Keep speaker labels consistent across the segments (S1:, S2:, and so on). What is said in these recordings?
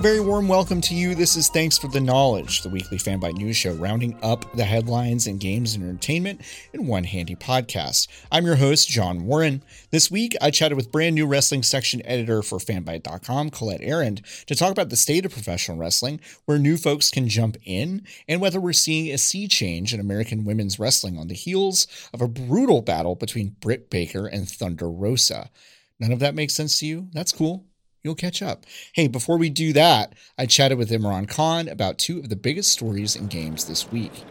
S1: very warm welcome to you. This is Thanks for the Knowledge, the weekly Fanbyte news show rounding up the headlines and games and entertainment in one handy podcast. I'm your host, John Warren. This week, I chatted with brand new wrestling section editor for Fanbyte.com, Colette Arrand, to talk about the state of professional wrestling, where new folks can jump in, and whether we're seeing a sea change in American women's wrestling on the heels of a brutal battle between Britt Baker and Thunder Rosa. None of that makes sense to you? That's cool you'll catch up. Hey, before we do that, I chatted with Imran Khan about two of the biggest stories in games this week.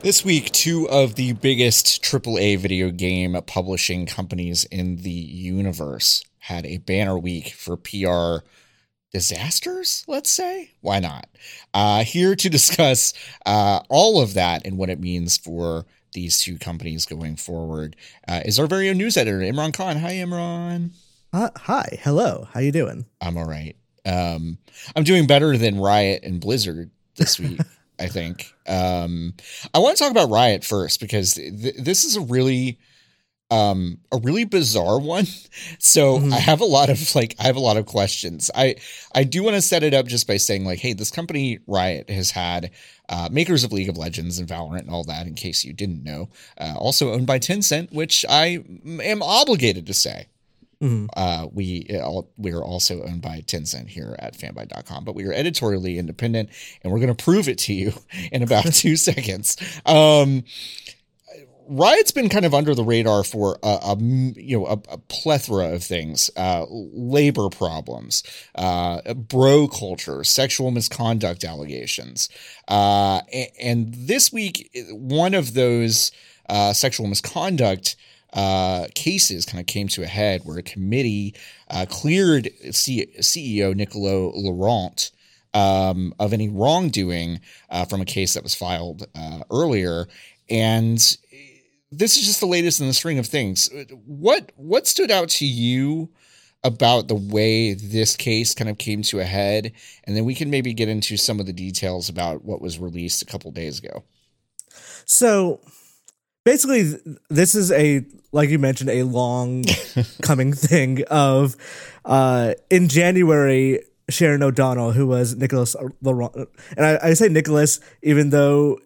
S1: This week, two of the biggest AAA video game publishing companies in the universe had a banner week for PR disasters, let's say. Why not? Uh, here to discuss uh, all of that and what it means for these two companies going forward uh, is our very own news editor, Imran Khan. Hi, Imran.
S2: Uh, hi, hello. How you doing?
S1: I'm all right. Um, I'm doing better than Riot and Blizzard this week. I think. Um, I want to talk about Riot first because th- this is a really um a really bizarre one so mm-hmm. i have a lot of like i have a lot of questions i i do want to set it up just by saying like hey this company riot has had uh, makers of League of Legends and Valorant and all that, in case you didn't know. Uh, also owned by Tencent, which I am obligated to say. Mm-hmm. Uh, we all, we are also owned by Tencent here at fanbyte.com, but we are editorially independent, and we're going to prove it to you in about two seconds. Um, Riot's been kind of under the radar for a, a you know a, a, plethora of things: uh, labor problems, uh, bro culture, sexual misconduct allegations, uh, and, and, this week one of those uh, sexual misconduct uh, cases kind of came to a head where a committee uh, cleared C- CEO Nicolo Laurent. Um, of any wrongdoing from a case that was filed earlier, and this is just the latest in the string of things. What what stood out to you about the way this case kind of came to a head, and then we can maybe get into some of the details about what was released a couple days ago.
S2: So basically this is a like you mentioned a long coming thing of uh in January Sharon O'Donnell who was Nicholas Laurent and I, I say Nicholas even though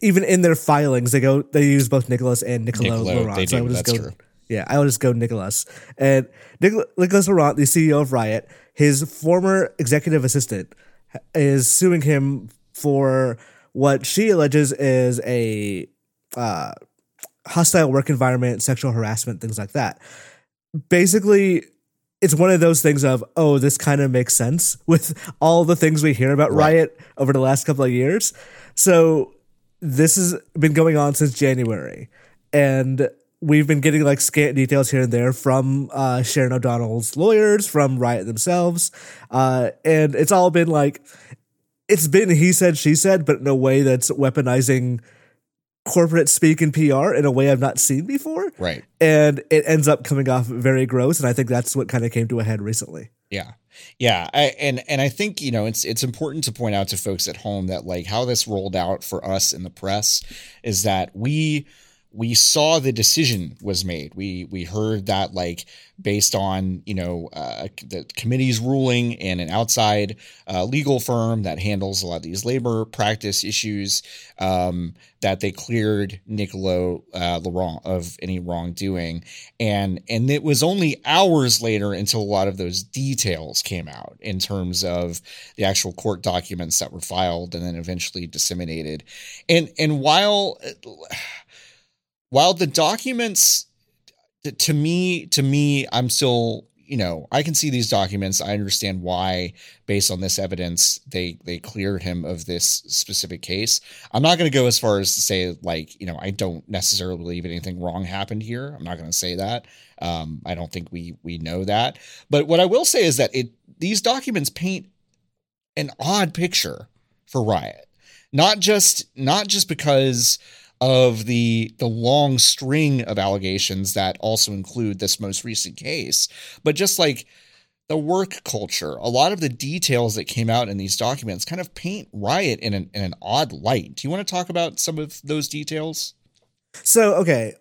S2: even in their filings, they go they use both Nicholas and Nicolo, Laurent.
S1: They
S2: so.
S1: I would just
S2: go,
S1: true.
S2: Yeah, I would just go Nicholas and Nicholas Laurent, the CEO of Riot. His former executive assistant is suing him for what she alleges is a uh, hostile work environment, sexual harassment, things like that. Basically, it's one of those things of oh, this kind of makes sense with all the things we hear about right. Riot over the last couple of years. So this has been going on since January, and we've been getting like scant details here and there from uh, Sharon O'Donnell's lawyers, from Riot themselves, uh, and it's all been like it's been he said she said, but in a way that's weaponizing corporate speak and PR in a way I've not seen before.
S1: Right.
S2: And it ends up coming off very gross. And I think that's what kind of came to a head recently.
S1: Yeah. Yeah, I, and and I think you know it's it's important to point out to folks at home that like how this rolled out for us in the press is that we we saw the decision was made. We we heard that like based on you know uh, the committee's ruling and an outside uh, legal firm that handles a lot of these labor practice issues um, that they cleared Nicolo uh, Laurent of any wrongdoing, and and it was only hours later until a lot of those details came out in terms of the actual court documents that were filed and then eventually disseminated, and and while while the documents to me to me i'm still you know i can see these documents. I understand why based on this evidence they they cleared him of this specific case. I'm not going to go as far as to say like you know i don't necessarily believe anything wrong happened here. I'm not going to say that. Um, i don't think we we know that. But what i will say is that it these documents paint an odd picture for riot. Not just not just because of the the long string of allegations that also include this most recent case but just like the work culture a lot of the details that came out in these documents kind of paint riot in an, in an odd light do you want to talk about some of those details
S2: so okay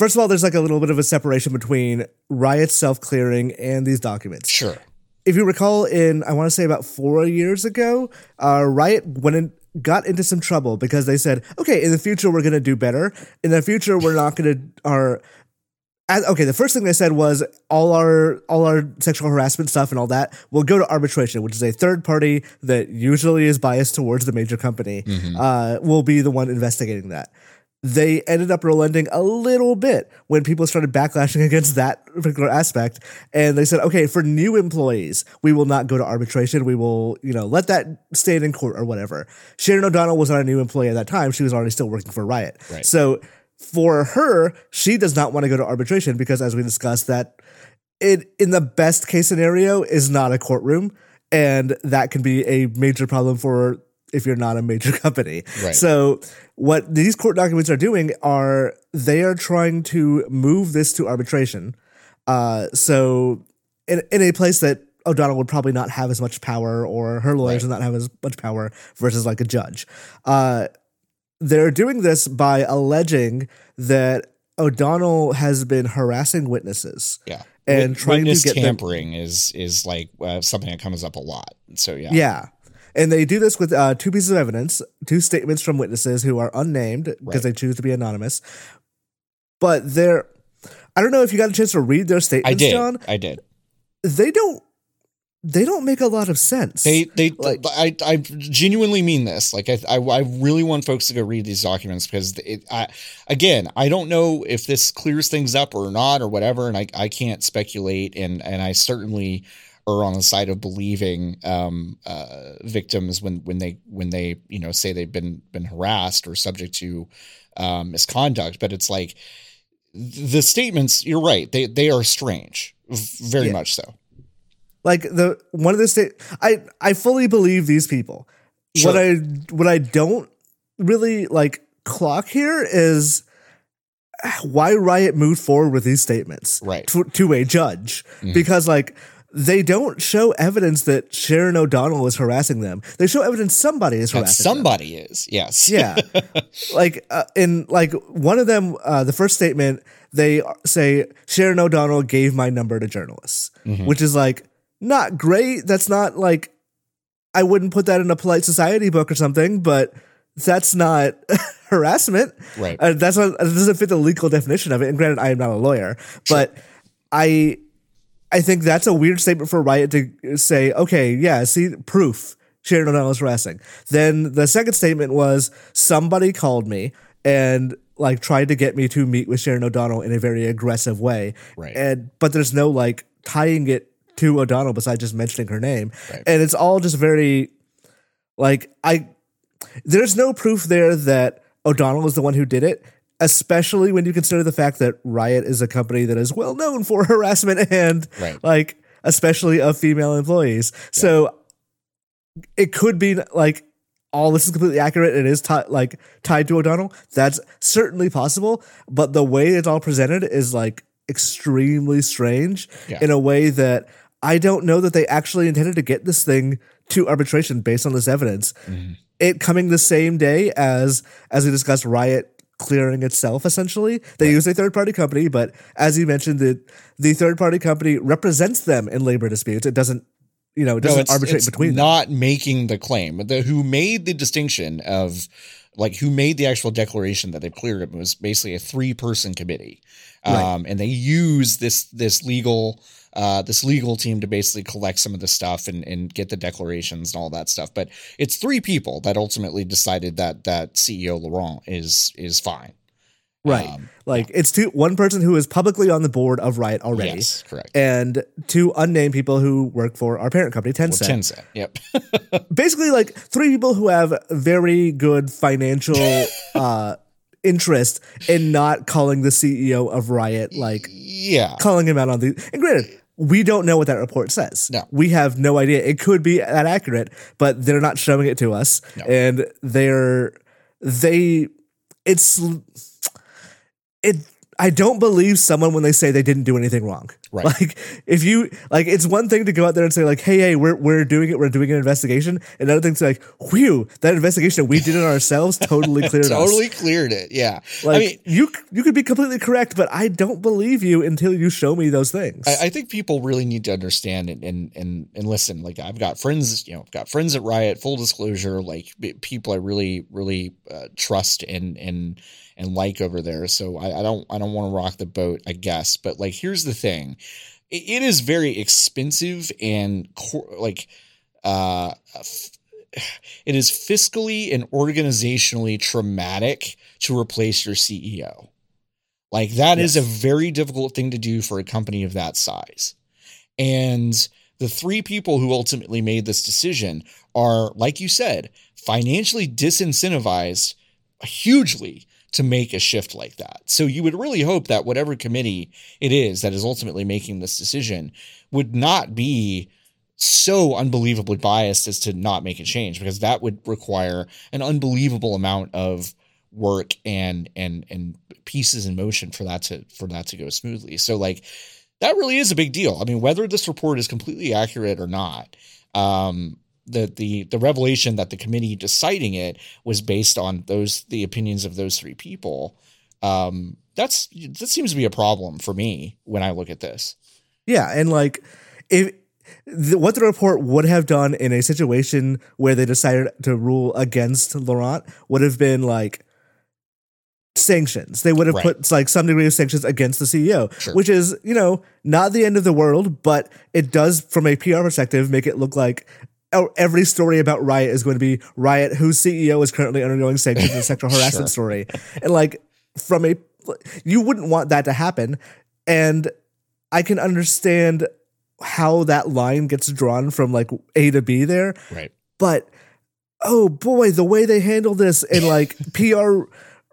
S2: first of all, there's like a little bit of a separation between riot self clearing and these documents.
S1: Sure.
S2: If you recall, in I want to say about four years ago, uh, Riot went in, got into some trouble because they said, "Okay, in the future we're going to do better. In the future we're not going to our." Okay, the first thing they said was all our all our sexual harassment stuff and all that will go to arbitration, which is a third party that usually is biased towards the major company. Uh, will be the one investigating that they ended up relenting a little bit when people started backlashing against that particular aspect. And they said, okay, for new employees, we will not go to arbitration. We will, you know, let that stay in court or whatever. Sharon O'Donnell was not a new employee at that time. She was already still working for Riot.
S1: Right.
S2: So for her, she does not want to go to arbitration because, as we discussed, that it in the best case scenario is not a courtroom. And that can be a major problem for if you're not a major company.
S1: Right.
S2: So what these court documents are doing are they are trying to move this to arbitration. Uh, so in in a place that O'Donnell would probably not have as much power, or her lawyers
S1: Right.
S2: would not have as much power versus like a judge. Uh, they're doing this by alleging that O'Donnell has been harassing witnesses.
S1: Yeah.
S2: And
S1: Wit-
S2: trying to
S1: witness
S2: get them-
S1: tampering is is like uh, something that comes up a lot. So yeah.
S2: Yeah. And they do this with uh, two pieces of evidence, two statements from witnesses who are unnamed because
S1: Right.
S2: they choose to be anonymous. But they're, I don't know if you got a chance to read their statements, I
S1: did.
S2: John.
S1: I did.
S2: They don't, they don't make a lot of sense.
S1: They they
S2: Like-
S1: I I genuinely mean this. Like I, I I really want folks to go read these documents because it I again I don't know if this clears things up or not or whatever, and I I can't speculate and and I certainly are on the side of believing um uh victims when when they when they you know say they've been been harassed or subject to um misconduct, but it's like the statements you're right they they are strange very
S2: Yeah.
S1: much so
S2: like the one of the state, I I fully believe these people.
S1: Sure.
S2: What I what I don't really like clock here is why Riot moved forward with these statements
S1: Right.
S2: to, to a judge
S1: Mhm.
S2: because like they don't show evidence that Sharon O'Donnell is harassing them. They show evidence somebody is
S1: that
S2: harassing them.
S1: somebody is yes
S2: Yeah. like uh, in like one of them uh, the first statement they say Sharon O'Donnell gave my number to journalists,
S1: Mhm.
S2: which is like not great. That's not like I wouldn't put that in a polite society book or something, but that's not harassment.
S1: right
S2: Uh, that's not it doesn't fit the legal definition of it. And granted, I am not a lawyer, but I I think that's a weird statement for Riot to say, okay, yeah, see proof. Sharon O'Donnell is harassing. Then the second statement was somebody called me and like tried to get me to meet with Sharon O'Donnell in a very aggressive way.
S1: Right.
S2: And but there's no like tying it to O'Donnell besides just mentioning her name.
S1: Right.
S2: And it's all just very like I there's no proof there that O'Donnell is the one who did it, especially when you consider the fact that Riot is a company that is well known for harassment and
S1: Right.
S2: like especially of female employees. So it could be like all this is completely accurate. And it is ti- like tied to O'Donnell. That's certainly possible, but the way it's all presented is like extremely strange
S1: Yeah.
S2: in a way that I don't know that they actually intended to get this thing to arbitration based on this evidence.
S1: Mm-hmm.
S2: It coming the same day as as we discussed Riot clearing itself essentially. They use a third party company, but as you mentioned the the third party company represents them in labor disputes. It doesn't you know, it doesn't
S1: it's,
S2: arbitrate
S1: it's
S2: between them.
S1: not making the claim. The who made the distinction of like who made the actual declaration that they cleared it was basically a three person committee,
S2: Right.
S1: um, and they use this this legal uh, this legal team to basically collect some of the stuff and and get the declarations and all that stuff. But it's three people that ultimately decided that that CEO Laurent is is fine.
S2: Right.
S1: Um,
S2: like it's two one person who is publicly on the board of Riot already.
S1: Yes, correct.
S2: And two unnamed people who work for our parent company,
S1: Well,
S2: Tencent.
S1: Tencent. Yep.
S2: Basically, like three people who have very good financial uh, interest in not calling the CEO of Riot, like
S1: yeah.
S2: calling him out on the. And granted, we don't know what that report says.
S1: No.
S2: we have no idea. It could be that accurate, but they're not showing it to us,
S1: No.
S2: and they're they. It's it. I don't believe someone when they say they didn't do anything wrong.
S1: Right.
S2: Like if you like, it's one thing to go out there and say like, "Hey, hey, we're we're doing it. We're doing an investigation." Another thing to like, "Whew, that investigation we did it ourselves totally cleared us.
S1: totally
S2: us."
S1: cleared it. Yeah.
S2: Like
S1: I mean,
S2: you you could be completely correct, but I don't believe you until you show me those things.
S1: I, I think people really need to understand and, and and and listen. Like I've got friends, you know, I've got friends at Riot. Full disclosure, like people I really really uh, trust and and and like over there. So I, I don't I don't want to rock the boat, I guess. But like, here's the thing: it, it is very expensive and cor- like uh. f- It is fiscally and organizationally traumatic to replace your CEO. Like that is a very difficult thing to do for a company of that size. And the three people who ultimately made this decision are, like you said, financially disincentivized hugely to make a shift like that. So you would really hope that whatever committee it is that is ultimately making this decision would not be so unbelievably biased as to not make a change because that would require an unbelievable amount of work and and and pieces in motion for that to for that to go smoothly. So like that really is a big deal. I mean, whether this report is completely accurate or not, um, the the the revelation that the committee deciding it was based on those the opinions of those three people. Um, that's that seems to be a problem for me when I look at this.
S2: Yeah, and like if the, what the report would have done in a situation where they decided to rule against Laurent would have been like sanctions. They would have
S1: Right.
S2: put like some degree of sanctions against the CEO,
S1: Sure.
S2: which is, you know, not the end of the world, but it does from a PR perspective make it look like every story about Riot is going to be Riot whose CEO is currently undergoing sanctions and sexual harassment
S1: Sure.
S2: story. And like from a you wouldn't want that to happen. And I can understand how that line gets drawn from like A to B there,
S1: Right.
S2: but oh boy, the way they handle this and like PR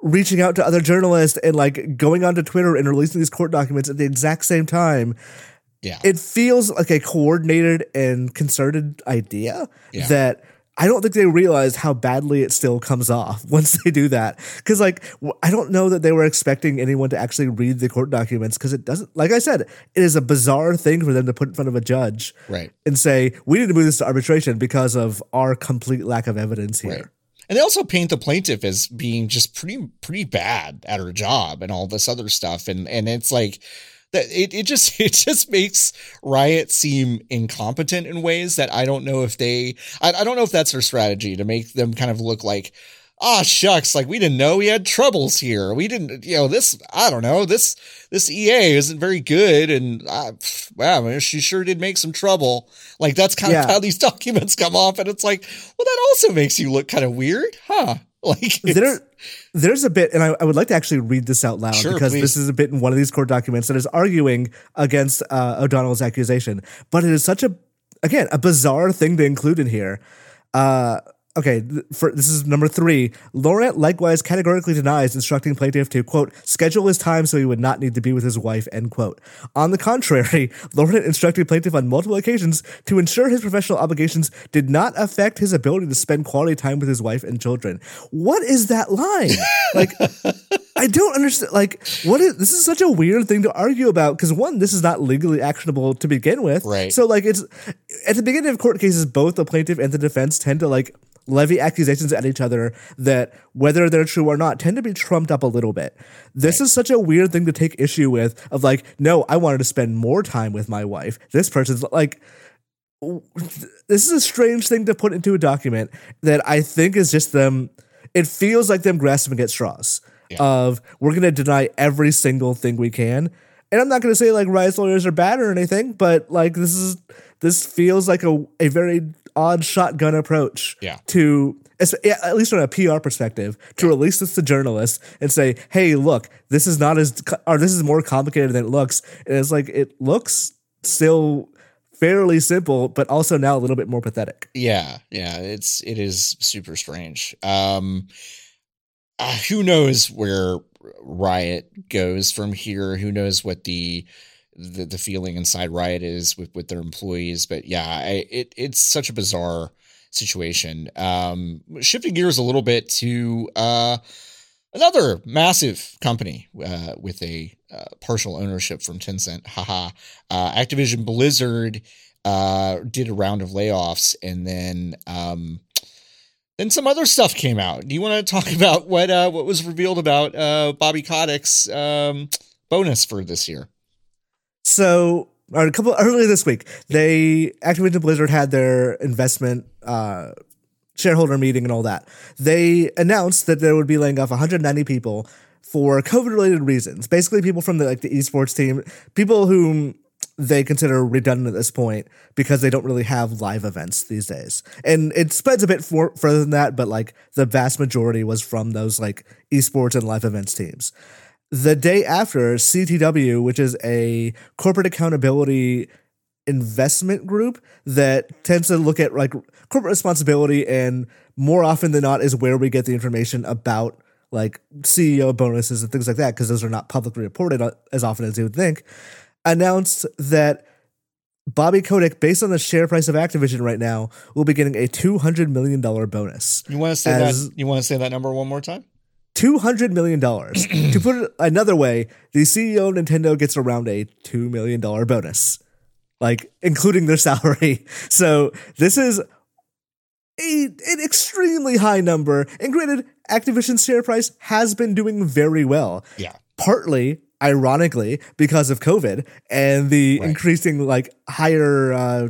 S2: reaching out to other journalists and like going onto Twitter and releasing these court documents at the exact same time,
S1: Yeah.
S2: it feels like a coordinated and concerted idea
S1: Yeah.
S2: that I don't think they realized how badly it still comes off once they do that. Because, like, I don't know that they were expecting anyone to actually read the court documents because it doesn't, like I said, it is a bizarre thing for them to put in front of a judge
S1: right.
S2: and say, we need to move this to arbitration because of our complete lack of evidence here.
S1: Right. And they also paint the plaintiff as being just pretty pretty bad at her job and all this other stuff. And and it's like that it, it just it just makes Riot seem incompetent in ways that I don't know if they I, I don't know if that's their strategy to make them kind of look like ah shucks like we didn't know we had troubles here. We didn't you know this i don't know this this ea isn't very good and uh, pff, wow she sure did make some trouble. Like that's kind of how these documents come off and it's like well that also makes you look kind of weird huh like
S2: There, there's a bit, and I, I would like to actually read this out loud
S1: Sure,
S2: because
S1: please.
S2: this is a bit in one of these court documents that is arguing against uh, O'Donnell's accusation. But it is such a, again, a bizarre thing to include in here. Uh, okay, for this is number three. Laurent likewise categorically denies instructing plaintiff to quote schedule his time so he would not need to be with his wife. End quote. On the contrary, Laurent instructed plaintiff on multiple occasions to ensure his professional obligations did not affect his ability to spend quality time with his wife and children. What is that line? Like. I don't understand. Like, what is this? Is such a weird thing to argue about because one, this is not legally actionable to begin with.
S1: Right.
S2: So, like, it's at the beginning of court cases, both the plaintiff and the defense tend to like levy accusations at each other that, whether they're true or not, tend to be trumped up a little bit. This is such a weird thing to take issue with. Of like, no, I wanted to spend more time with my wife. This person's like. This is a strange thing to put into a document that I think is just them. It feels like them grasping at straws of we're going to deny every single thing we can. And I'm not going to say like rights lawyers are bad or anything, but like this is this feels like a, a very odd shotgun approach
S1: Yeah.
S2: to at least from a PR perspective to release this to journalists and say, "Hey, look, this is not as or this is more complicated than it looks." And it's like it looks still fairly simple, but also now a little bit more pathetic.
S1: Yeah, yeah, it's it is super strange. Um uh, who knows where Riot goes from here? Who knows what the the, the feeling inside Riot is with with their employees? But yeah, I, it it's such a bizarre situation. Um shifting gears a little bit to uh another massive company uh, with a uh, partial ownership from Tencent. Haha. Uh, Activision Blizzard uh, did a round of layoffs, and then um, then some other stuff came out. Do you want to talk about what uh, what was revealed about uh, Bobby Kotick's um, bonus for this year?
S2: So, a couple earlier this week, they Activision Blizzard had their investment uh, shareholder meeting and all that. They announced that they would be laying off 190 people for COVID related reasons. Basically, people from the like the esports team, people whom they consider redundant at this point because they don't really have live events these days. And it spreads a bit for, further than that, but like the vast majority was from those like esports and live events teams. The day after, CTW, which is a corporate accountability investment group that tends to look at like corporate responsibility and more often than not is where we get the information about like CEO bonuses and things like that because those are not publicly reported uh, as often as you would think announced that Bobby Kotick, based on the share price of Activision right now, will be getting a two hundred million dollar bonus.
S1: You want to say that? You want to say that number one more time?
S2: Two hundred million dollars. to put it another way, the CEO of Nintendo gets around a two million dollar bonus, like including their salary. So this is a an extremely high number. And granted, Activision's share price has been doing very well.
S1: Yeah.
S2: Partly ironically because of COVID and the right. increasing like higher uh,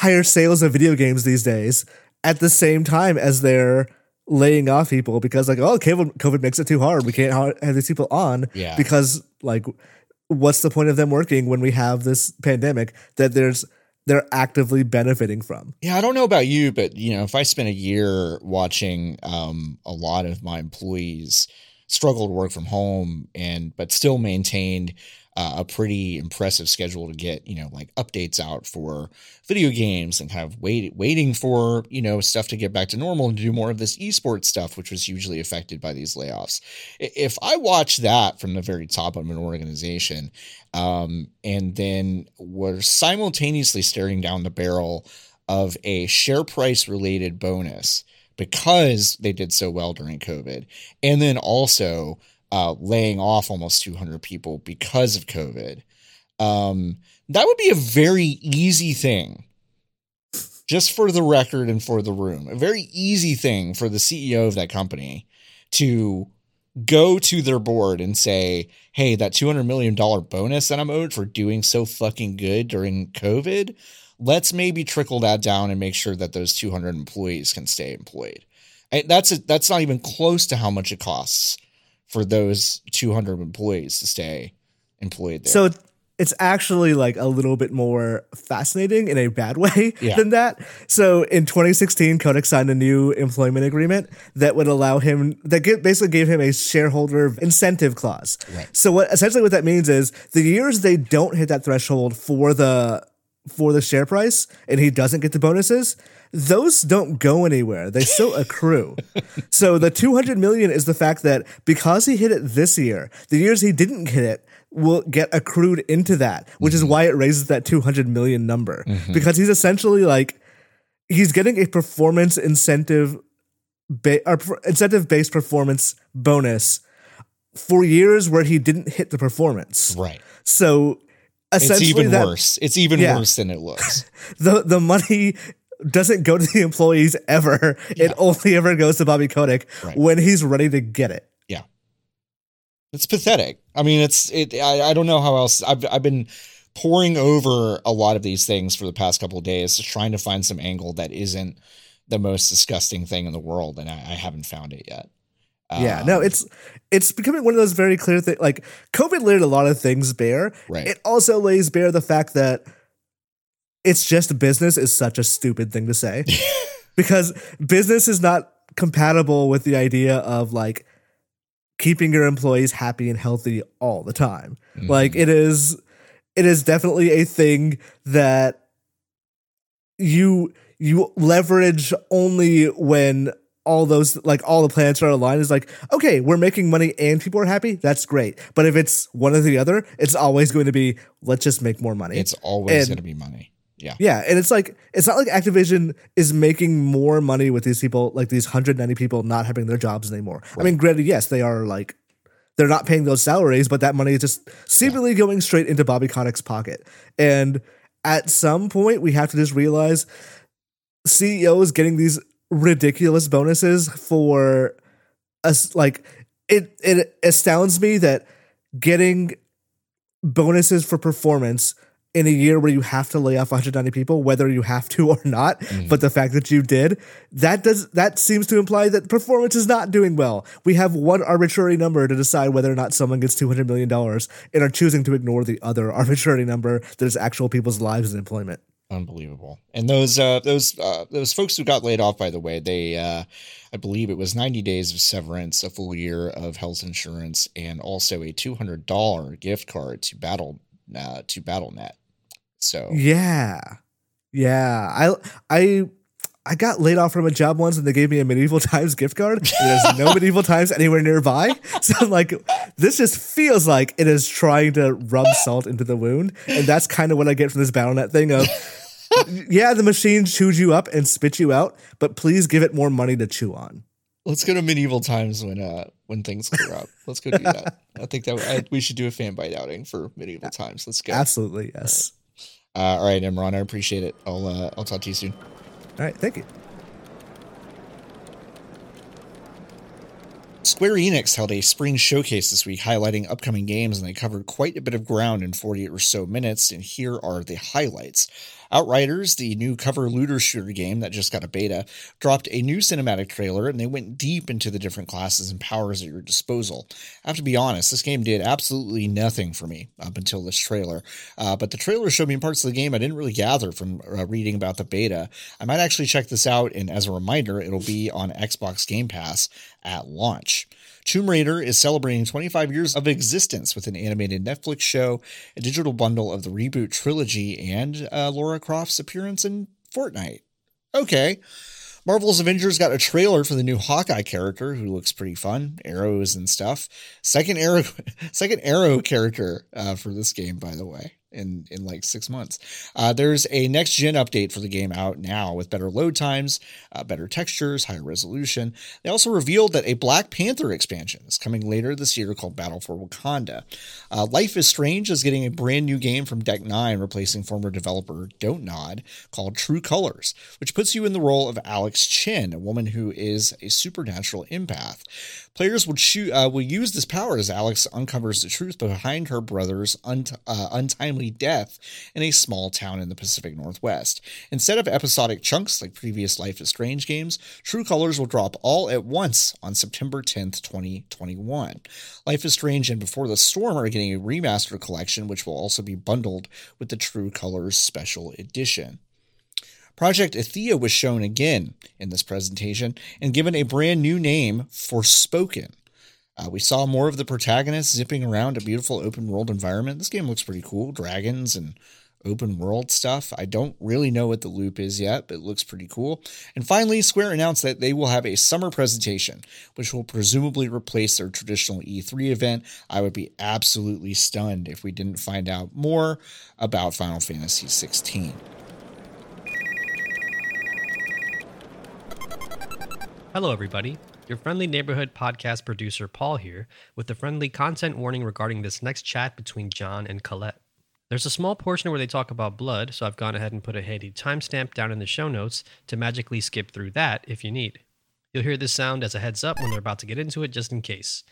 S2: higher sales of video games these days at the same time as they're laying off people because like oh COVID, COVID makes it too hard we can't have these people on
S1: yeah.
S2: because like what's the point of them working when we have this pandemic that there's they're actively benefiting from.
S1: Yeah, I don't know about you, but you know, if I spent a year watching um, a lot of my employees struggle to work from home and but still maintained uh, a pretty impressive schedule to get you know like updates out for video games and kind of wait, waiting for you know stuff to get back to normal and to do more of this esports stuff which was hugely affected by these layoffs if i watch that from the very top of an organization um, and then we're simultaneously staring down the barrel of a share price related bonus because they did so well during COVID. And then also uh, laying off almost 200 people because of COVID. Um, that would be a very easy thing, just for the record and for the room, a very easy thing for the CEO of that company to go to their board and say, hey, that $200 million bonus that I'm owed for doing so fucking good during COVID, let's maybe trickle that down and make sure that those 200 employees can stay employed. That's a, that's not even close to how much it costs for those 200 employees to stay employed there.
S2: So it's actually like a little bit more fascinating in a bad way yeah. than that. So in 2016, Kotick signed a new employment agreement that would allow him that basically gave him a shareholder incentive clause.
S1: Right.
S2: So what essentially what that means is the years they don't hit that threshold for the for the share price and he doesn't get the bonuses, those don't go anywhere. They still accrue. so the 200 million is the fact that because he hit it this year, the years he didn't hit it will get accrued into that, which mm-hmm. is why it raises that 200 million number mm-hmm. because he's essentially like he's getting a performance incentive ba- or incentive based performance bonus for years where he didn't hit the performance.
S1: Right.
S2: So essentially
S1: it's even that, worse. It's even yeah. worse than it looks.
S2: the the money doesn't go to the employees ever. Yeah. It only ever goes to Bobby Kotick right. when he's ready to get it.
S1: Yeah. It's pathetic. I mean, it's it I, I don't know how else I've I've been poring over a lot of these things for the past couple of days, just trying to find some angle that isn't the most disgusting thing in the world, and I, I haven't found it yet.
S2: Yeah, no, um, it's it's becoming one of those very clear things. Like COVID laid a lot of things bare.
S1: Right.
S2: It also lays bare the fact that it's just business is such a stupid thing to say. Because business is not compatible with the idea of like keeping your employees happy and healthy all the time. Mm. Like it is it is definitely a thing that you you leverage only when all those like all the planets are aligned. Is like okay we're making money and people are happy. That's great. But if it's one or the other it's always going to be let's just make more money.
S1: It's always going to be money yeah
S2: yeah and it's like it's not like activision is making more money with these people like these 190 people not having their jobs anymore right. i mean granted yes they are like they're not paying those salaries, but that money is just seemingly yeah. going straight into Bobby Kotick's pocket. And at some point, we have to just realize CEOs getting these ridiculous bonuses for us. Like it, it astounds me that getting bonuses for performance in a year where you have to lay off 190 people, whether you have to or not, mm. but the fact that you did, that does that seems to imply that performance is not doing well. We have one arbitrary number to decide whether or not someone gets 200 million dollars, and are choosing to ignore the other arbitrary number that is actual people's lives and employment.
S1: Unbelievable. And those uh, those uh, those folks who got laid off, by the way, they uh, I believe it was 90 days of severance, a full year of health insurance, and also a $200 gift card to Battle uh, to Battle.net. So
S2: yeah, yeah. I I I got laid off from a job once, and they gave me a Medieval Times gift card. And there's no Medieval Times anywhere nearby, so I'm like, this just feels like it is trying to rub salt into the wound, and that's kind of what I get from this Battle.net thing of. yeah, the machine chews you up and spits you out, but please give it more money to chew on.
S1: Let's go to medieval times when uh when things clear up. Let's go do that. I think that I, we should do a Fanbyte outing for medieval times. Let's go.
S2: Absolutely, yes.
S1: Uh, all right, Imran, I appreciate it. I'll uh, I'll talk to you soon.
S2: All right, thank you.
S1: Square Enix held a spring showcase this week highlighting upcoming games, and they covered quite a bit of ground in 48 or so minutes. And here are the highlights. Outriders, the new cover looter shooter game that just got a beta, dropped a new cinematic trailer and they went deep into the different classes and powers at your disposal. I have to be honest, this game did absolutely nothing for me up until this trailer. Uh, but the trailer showed me parts of the game I didn't really gather from uh, reading about the beta. I might actually check this out, and as a reminder, it'll be on Xbox Game Pass at launch. Tomb Raider is celebrating 25 years of existence with an animated Netflix show, a digital bundle of the reboot trilogy, and uh, Lara Croft's appearance in Fortnite. Okay. Marvel's Avengers got a trailer for the new Hawkeye character who looks pretty fun, arrows and stuff. Second arrow, second arrow character uh, for this game, by the way in in like six months. Uh, there's a next gen update for the game out now with better load times, uh, better textures, higher resolution. They also revealed that a Black Panther expansion is coming later this year called Battle for Wakanda. Uh, Life is Strange is getting a brand new game from Deck Nine, replacing former developer Don't Nod, called True Colors, which puts you in the role of Alex Chen, a woman who is a supernatural empath. Players will, shoot, uh, will use this power as Alex uncovers the truth behind her brother's un- uh, death in a small town in the Pacific Northwest. Instead of episodic chunks like previous Life is Strange games, True Colors will drop all at once on September 10th, 2021. Life is Strange and Before the Storm are getting a remastered collection, which will also be bundled with the True Colors Special Edition. Project Athia was shown again in this presentation and given a brand new name, Forspoken. Uh, we saw more of the protagonists zipping around a beautiful open world environment. This game looks pretty cool. Dragons and open world stuff. I don't really know what the loop is yet, but it looks pretty cool. And finally, Square announced that they will have a summer presentation, which will presumably replace their traditional E3 event. I would be absolutely stunned if we didn't find out more about Final Fantasy 16.
S3: Hello, everybody. Your friendly neighborhood podcast producer, Paul, here, with a friendly content warning regarding this next chat between John and Colette. There's a small portion where they talk about blood, so I've gone ahead and put a handy timestamp down in the show notes to magically skip through that if you need. You'll hear this sound as a heads up when they're about to get into it, just in case.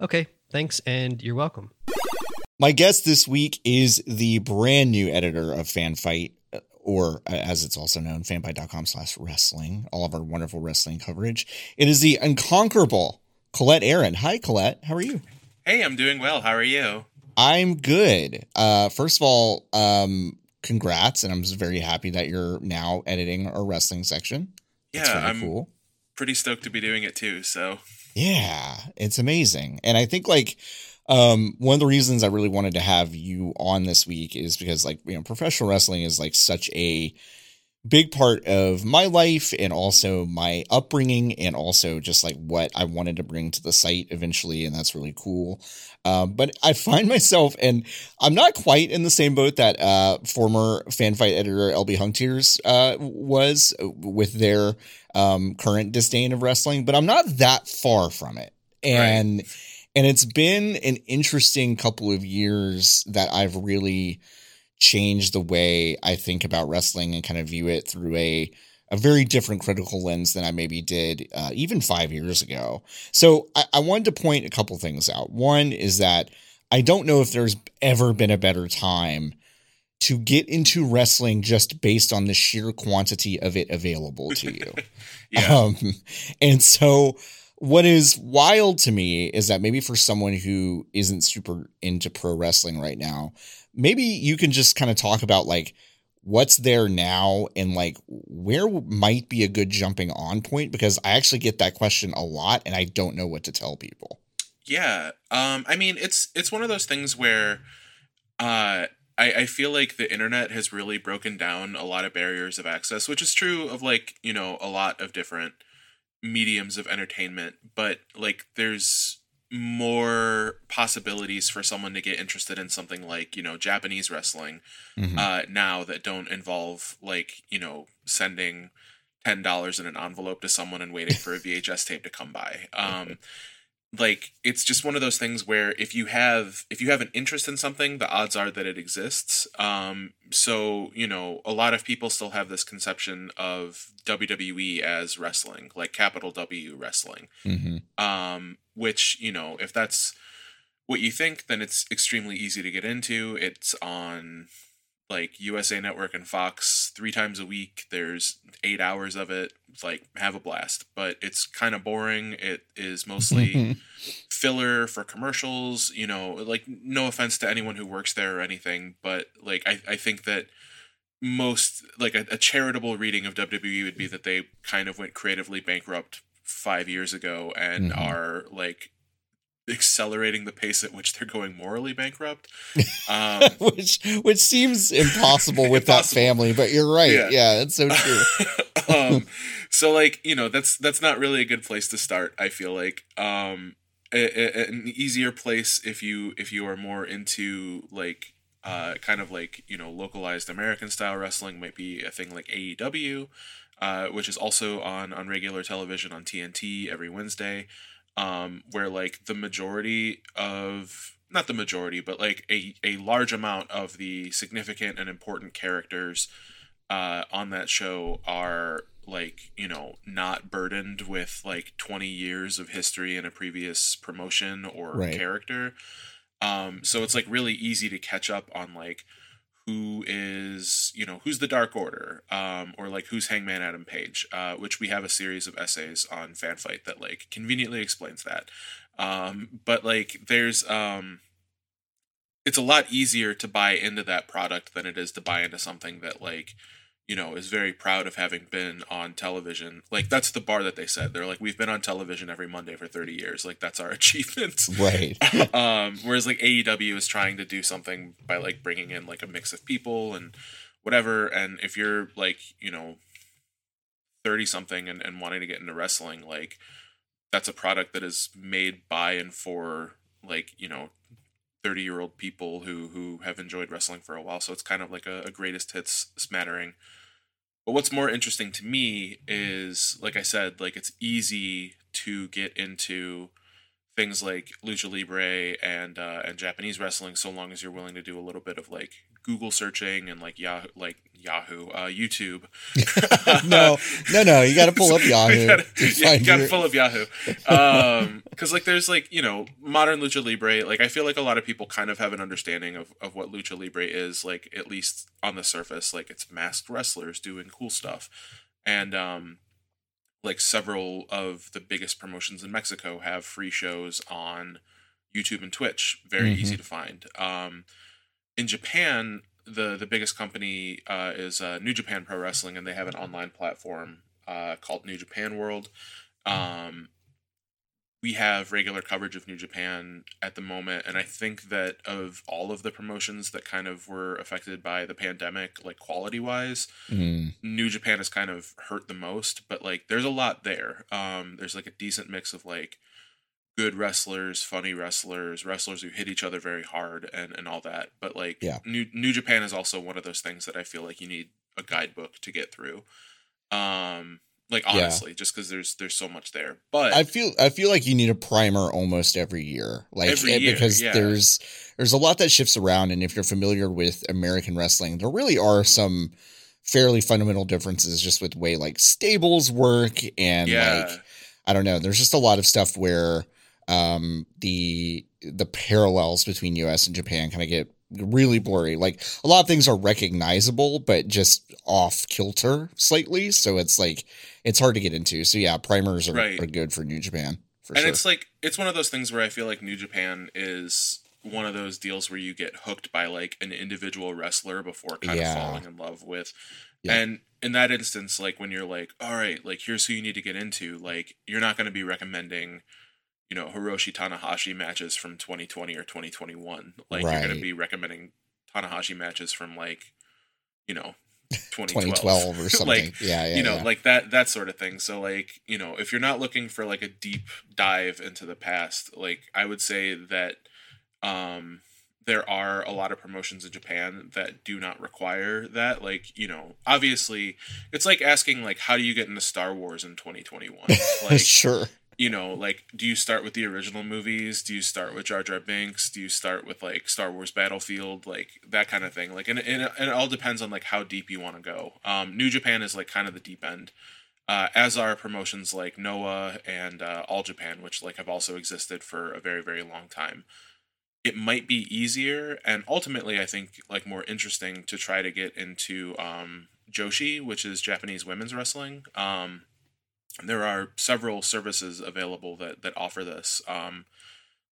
S3: Okay, thanks, and you're welcome.
S1: My guest this week is the brand new editor of Fanbyte, or uh, as it's also known, fanbyte.com slash wrestling, all of our wonderful wrestling coverage. It is the unconquerable Colette Arrand. Hi, Colette. How are you?
S4: Hey, I'm doing well. How are you?
S1: I'm good. Uh, first of all, um, congrats, and I'm just very happy that you're now editing our wrestling section.
S4: yeah, I'm cool. Pretty stoked to be doing it too. So
S1: yeah, it's amazing, and I think like um, one of the reasons I really wanted to have you on this week is because like you know professional wrestling is like such a big part of my life and also my upbringing and also just like what I wanted to bring to the site eventually and that's really cool. Um, but I find myself and I'm not quite in the same boat that uh, former Fanbyte editor LB Hungtears uh, was with their um, current disdain of wrestling, but I'm not that far from it. And right And it's been an interesting couple of years that I've really changed the way I think about wrestling and kind of view it through a a very different critical lens than I maybe did uh, even five years ago. So I, I wanted to point a couple things out. One is that I don't know if there's ever been a better time to get into wrestling just based on the sheer quantity of it available to you.
S4: Yeah.
S1: Um, and so what is wild to me is that maybe for someone who isn't super into pro wrestling right now, maybe you can just kind of talk about like what's there now and like where might be a good jumping on point because I actually get that question a lot and I don't know what to tell people.
S4: Yeah. Um I mean it's it's one of those things where uh I, I feel like the internet has really broken down a lot of barriers of access, which is true of like, you know, a lot of different mediums of entertainment, but like there's more possibilities for someone to get interested in something like you know Japanese wrestling
S1: Mhm.
S4: uh, now that don't involve like you know sending ten dollars in an envelope to someone and waiting for a VHS tape to come by. Um, like it's just one of those things where if you have if you have an interest in something, the odds are that it exists. Um, so you know a lot of people still have this conception of WWE as wrestling, like capital W wrestling
S1: Mhm.
S4: um, which you know if that's what you think then it's extremely easy to get into it's on like usa network and fox three times a week. There's eight hours of it. Like have a blast. But it's kind of boring. It is mostly filler for commercials you know like no offense to anyone who works there or anything but like i, I think that most like a, a charitable reading of wwe would be that they kind of went creatively bankrupt five years ago and
S1: Mhm.
S4: are like accelerating the pace at which they're going morally bankrupt um
S1: which which seems impossible with that family, but you're right.
S4: Yeah.
S1: Yeah, it's so true.
S4: um, so like you know that's that's not really a good place to start. I feel like um, a, a- an easier place if you if you are more into like uh, kind of like you know localized American style wrestling might be a thing like AEW, uh, which is also on on regular television on TNT every Wednesday, um, where like the majority of not the majority but like a, a large amount of the significant and important characters uh, on that show are like you know not burdened with like 20 years of history in a previous promotion or
S1: Right.
S4: character um so it's like really easy to catch up on like who is you know who's the dark order um or like who's hangman adam page uh which we have a series of essays on Fanbyte that like conveniently explains that. Um but like there's um it's a lot easier to buy into that product than it is to buy into something that like you know is very proud of having been on television. Like that's the bar that they said they're like we've been on television every monday for 30 years. Like that's our achievement.
S1: Right.
S4: um whereas like AEW is trying to do something by like bringing in like a mix of people and whatever. And if you're like you know 30 something and, and wanting to get into wrestling like that's a product that is made by and for like you know 30 year old people who who have enjoyed wrestling for a while. So it's kind of like a, a greatest hits smattering but what's more interesting to me is like i said like it's easy to get into things like lucha libre and uh, and japanese wrestling so long as you're willing to do a little bit of like google searching and like yahoo like yahoo uh, youtube
S1: no, no, no. You got to pull up Yahoo.
S4: you gotta,
S1: to
S4: yeah, you
S1: find
S4: gotta pull up Yahoo. Um, because like there's like you know modern lucha libre. Like I feel like a lot of people kind of have an understanding of of what lucha libre is. Like at least on the surface, like it's masked wrestlers doing cool stuff, and um, like several of the biggest promotions in Mexico have free shows on YouTube and Twitch. Very
S1: Mhm.
S4: easy to find. Um, in Japan, the the biggest company uh, is uh, New Japan Pro Wrestling, and they have an online platform uh, called New Japan World. Um, we have regular coverage of New Japan at the moment, and I think that of all of the promotions that kind of were affected by the pandemic, like quality wise,
S1: Mm,
S4: New Japan has kind of hurt the most, but like there's a lot there. Um, there's like a decent mix of like good wrestlers, funny wrestlers, wrestlers who hit each other very hard, and and all that. But like
S1: Yeah.
S4: New New Japan is also one of those things that I feel like you need a guidebook to get through. Um, Like
S1: Yeah.
S4: honestly, just because there's there's so much there. But
S1: I feel I feel like you need a primer almost every year, like
S4: Every
S1: eh,
S4: year,
S1: because
S4: yeah.
S1: there's there's a lot that shifts around, and if you're familiar with American wrestling, there really are some fairly fundamental differences just with way like stables work and
S4: yeah,
S1: like I don't know. There's just a lot of stuff where um, the the parallels between U.S. and Japan kind of get really blurry. Like a lot of things are recognizable, but just off kilter slightly. So it's like it's hard to get into. So yeah, primers are,
S4: Right.
S1: are good for New Japan for
S4: and
S1: sure.
S4: it's like it's one of those things where I feel like New Japan is one of those deals where you get hooked by like an individual wrestler before kind
S1: Yeah.
S4: of falling in love with.
S1: Yeah.
S4: And in that instance, like when you're like, all right, like here's who you need to get into, like you're not going to be recommending, you know, Hiroshi Tanahashi matches from 2020 or 2021. Like you're going to be recommending Tanahashi matches from like, you know, 2012,
S1: 2012 or something.
S4: like,
S1: yeah, yeah,
S4: you know
S1: yeah.
S4: like that that sort of thing so like you know if you're not looking for like a deep dive into the past like i would say that um there are a lot of promotions in japan that do not require that like you know obviously it's like asking like how do you get into star wars in 2021 like
S1: sure.
S4: You know, like, do you start with the original movies? Do you start with Jar Jar Binks? Do you start with like Star Wars Battlefield, like that kind of thing? Like, and, and, and it all depends on like how deep you want to go. Um, New Japan is like kind of the deep end, uh, as are promotions like Noah and uh, All Japan, which like have also existed for a very very long time. It might be easier and ultimately, I think, like more interesting to try to get into um, Joshi, which is Japanese women's wrestling. Um, there are several services available that that offer this. Um,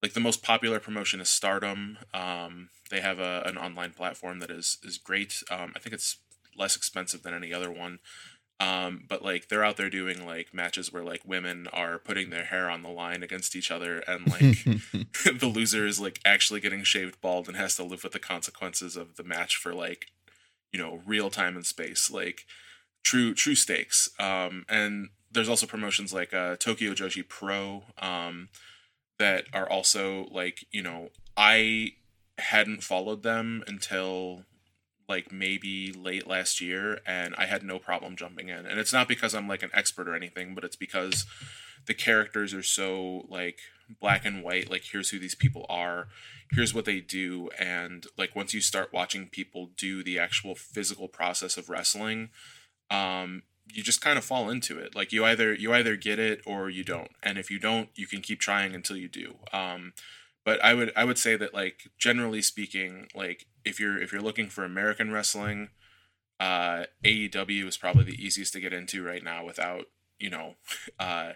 S4: like the most popular promotion is Stardom. Um, they have a, an online platform that is is great. Um, I think it's less expensive than any other one. Um, but like they're out there doing like matches where like women are putting their hair on the line against each other and like the loser is like actually getting shaved bald and has to live with the consequences of the match for like you know real time and space like true true stakes um and there's also promotions like uh tokyo joshi pro um that are also like you know i hadn't followed them until like maybe late last year and i had no problem jumping in. And it's not because i'm like an expert or anything but it's because the characters are so like black and white like here's who these people are here's what they do and like once you start watching people do the actual physical process of wrestling um you just kind of fall into it. Like you either you either get it or you don't. And if you don't you can keep trying until you do. Um but i would i would say that like generally speaking like if you're if you're looking for american wrestling uh aew is probably the easiest to get into right now without you know uh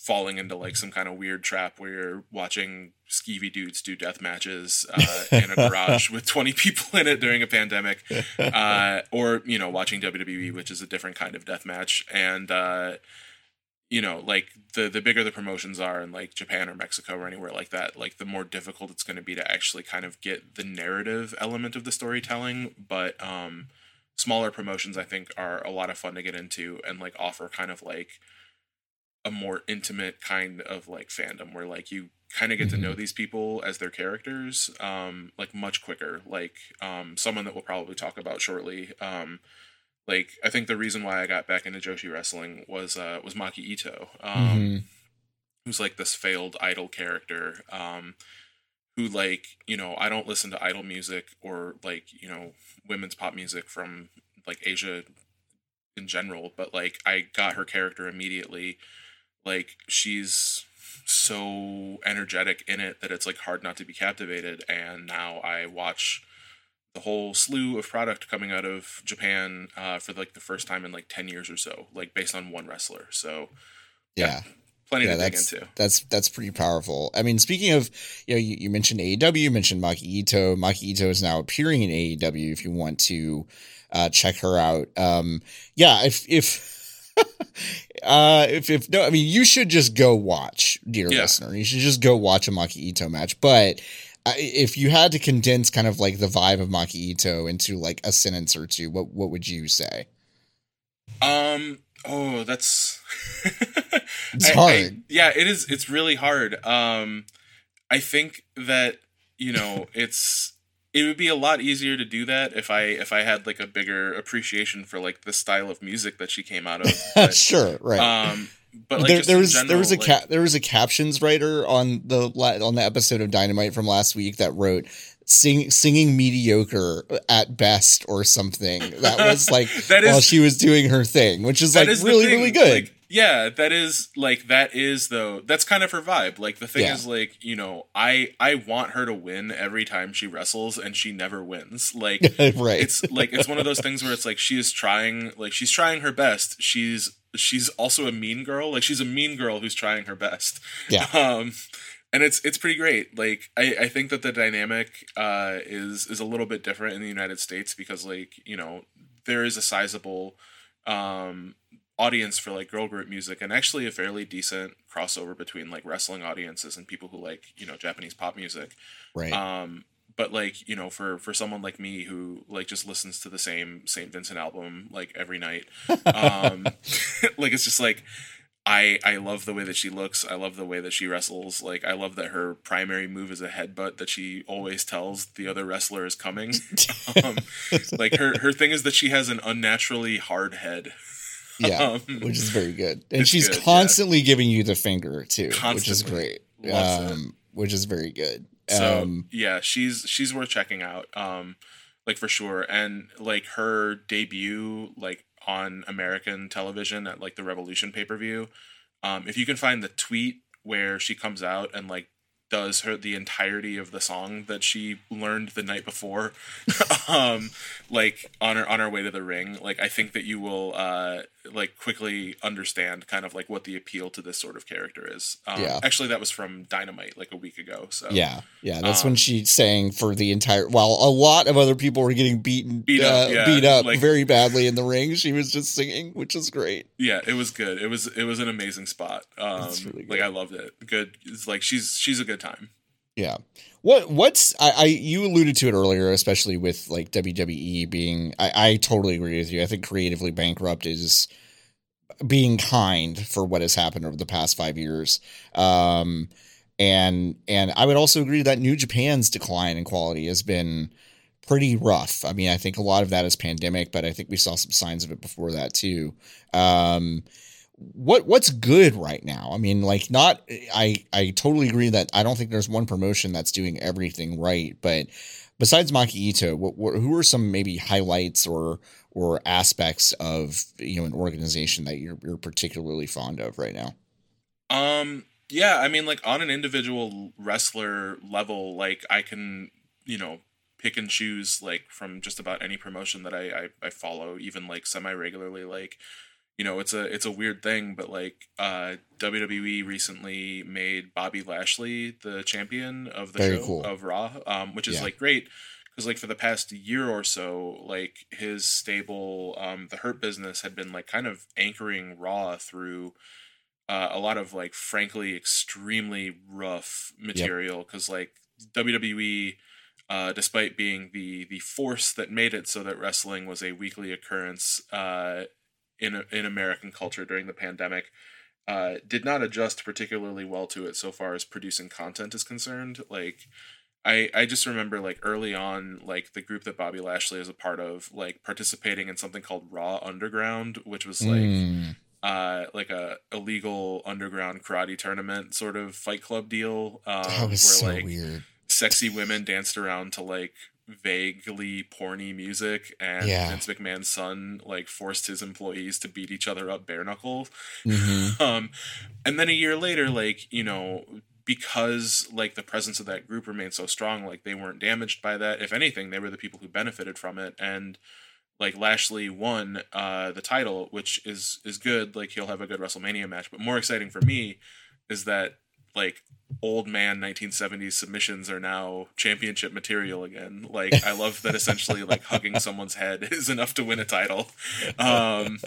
S4: falling into like some kind of weird trap where you're watching skeevy dudes do death matches uh, in a garage with 20 people in it during a pandemic uh, or you know watching WWE which is a different kind of death match. And uh, you know like the the bigger the promotions are in like Japan or Mexico or anywhere like that like the more difficult it's going to be to actually kind of get the narrative element of the storytelling. But um smaller promotions I think are a lot of fun to get into and like offer kind of like a more intimate kind of like fandom where like you kind of get to know these people as their characters um like much quicker. Like um someone that we'll probably talk about shortly um like i think the reason why i got back into joshi wrestling was uh was maki ito um
S1: Mhm.
S4: who's like this failed idol character um who like you know i don't listen to idol music or like you know women's pop music from like asia in general but like i got her character immediately like she's so energetic in it that it's like hard not to be captivated and now i watch the whole slew of product coming out of japan uh, for like the first time in like 10 years or so like based on one wrestler so
S1: Yeah.
S4: plenty
S1: yeah,
S4: to dig
S1: that's
S4: into
S1: that's that's pretty powerful. I mean, speaking of, you know, you, you mentioned AEW, you mentioned Maki Ito. Maki Ito is now appearing in AEW. If you want to uh, check her out, um, yeah, if if uh, if if no, I mean, you should just go watch, dear
S4: Yeah.
S1: listener. You should just go watch a Maki Ito match. But uh, if you had to condense kind of like the vibe of Maki Ito into like a sentence or two, what what would you say?
S4: Um. Oh, that's.
S1: It's
S4: I- I-
S1: hard.
S4: yeah, it is. It's really hard. Um, I think that you know it's it would be a lot easier to do that if I if I had like a bigger appreciation for like the style of music that she came out of. But,
S1: sure, right.
S4: um, but like
S1: there, there was there was a
S4: like-
S1: ca- there was a captions writer on the on the episode of Dynamite from last week that wrote sing singing mediocre at best or something. That was like
S4: That is-
S1: while she was doing her thing, which is like
S4: is
S1: really really good.
S4: like, yeah, that is like that is though. That's kind of her vibe. Like the thing
S1: Yeah.
S4: is like you know I I want her to win every time she wrestles, and she never wins. Like
S1: right.
S4: it's like it's one of those things where it's like she is trying like she's trying her best. She's she's also a mean girl. Like she's a mean girl who's trying her best.
S1: Yeah.
S4: Um and it's it's pretty great. Like I, I think that the dynamic uh is is a little bit different in the United States because like, you know, there is a sizable um audience for like girl group music and actually a fairly decent crossover between like wrestling audiences and people who like, you know, Japanese pop music.
S1: Right.
S4: um but like you know for for someone like me who like just listens to the same saint vincent album like every night um like it's just like i i love the way that she looks. I love the way that she wrestles. Like i love that her primary move is a headbutt that she always tells the other wrestler is coming. Um like her her thing is that she has an unnaturally hard head
S1: yeah.
S4: um,
S1: which is very good. And she's
S4: good, yeah.
S1: constantly giving you the finger too, which is great.
S4: Loves it.
S1: Um which is very good.
S4: So
S1: um
S4: yeah, she's she's worth checking out. Um, like for sure, and like her debut, like on American television at like the Revolution pay per view. Um, if you can find the tweet where she comes out and like does her the entirety of the song that she learned the night before, um, like on her on her way to the ring, like I think that you will uh like quickly understand kind of like what the appeal to this sort of character is. Um,
S1: Yeah.
S4: Actually, that was from Dynamite like a week ago. So
S1: Yeah, yeah, that's when
S4: Um,
S1: she sang for the entire. While a lot of other people were getting beaten,
S4: Beat up,
S1: uh,
S4: yeah,
S1: beat up
S4: like-
S1: very badly in the ring, she was just singing, which is great.
S4: yeah it was good it was it was an amazing spot um
S1: really
S4: like i loved it good it's like she's she's a good time
S1: Yeah. What what's I, I you alluded to it earlier, especially with like WWE being. I, I totally agree with you. I think creatively bankrupt is being kind for what has happened over the past five years. Um, and and I would also agree that New Japan's decline in quality has been pretty rough. I mean, I think a lot of that is pandemic, but I think we saw some signs of it before that too. Um, what what's good right now? I mean, like not I I totally agree that I don't think there's one promotion that's doing everything right, but besides Maki Ito, what, what who are some maybe highlights or or aspects of you know an organization that you're you're particularly fond of right now?
S4: um yeah i mean like on an individual wrestler level like i can you know pick and choose like from just about any promotion that i i, I follow even like semi regularly like you know it's a it's a weird thing but like uh wwe recently made bobby lashley the champion of the
S1: Very
S4: show
S1: cool.
S4: of raw um which is
S1: Yeah.
S4: like great because like for the past year or so like his stable um the hurt business had been like kind of anchoring raw through uh, a lot of like frankly extremely rough material because like wwe uh, despite being the the force that made it so that wrestling was a weekly occurrence uh, in in American culture during the pandemic, uh, did not adjust particularly well to it so far as producing content is concerned. Like, I I just remember like early on, like the group that Bobby Lashley is a part of, like participating in something called Raw Underground, which was like
S1: Mm,
S4: uh like a illegal underground karate tournament sort of fight club deal. Um,
S1: that was so
S4: where like
S1: weird.
S4: sexy women danced around to like vaguely porny music and
S1: Yeah.
S4: Vince McMahon's son like forced his employees to beat each other up bare knuckle.
S1: hmm
S4: Um and then a year later like, you know, because like the presence of that group remained so strong, like they weren't damaged by that. If anything, they were the people who benefited from it and like Lashley won uh the title, which is is good. Like he'll have a good WrestleMania match, but more exciting for me is that like old man 1970s submissions are now championship material again. Like I love that essentially like hugging someone's head is enough to win a title. Um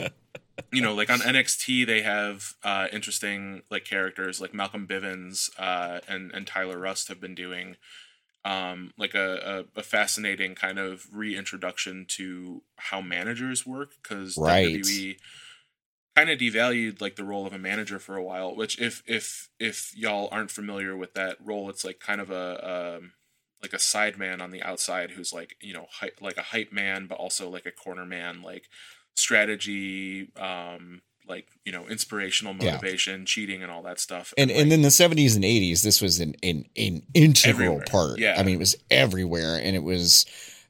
S4: you know, like on NXT they have uh interesting like characters like Malcolm Bivens uh and and Tyler Rust have been doing um like a, a, a fascinating kind of reintroduction to how managers work because
S1: Right.
S4: WWE kind of devalued like the role of a manager for a while which if if if y'all aren't familiar with that role it's like kind of a um like a side man on the outside who's like you know hy- like a hype man but also like a corner man like strategy um like you know inspirational
S1: Yeah.
S4: motivation cheating and all that stuff
S1: and
S4: like,
S1: and in the 70s and 80s this was an an, an integral
S4: Everywhere.
S1: part
S4: Yeah.
S1: i mean it was everywhere and it was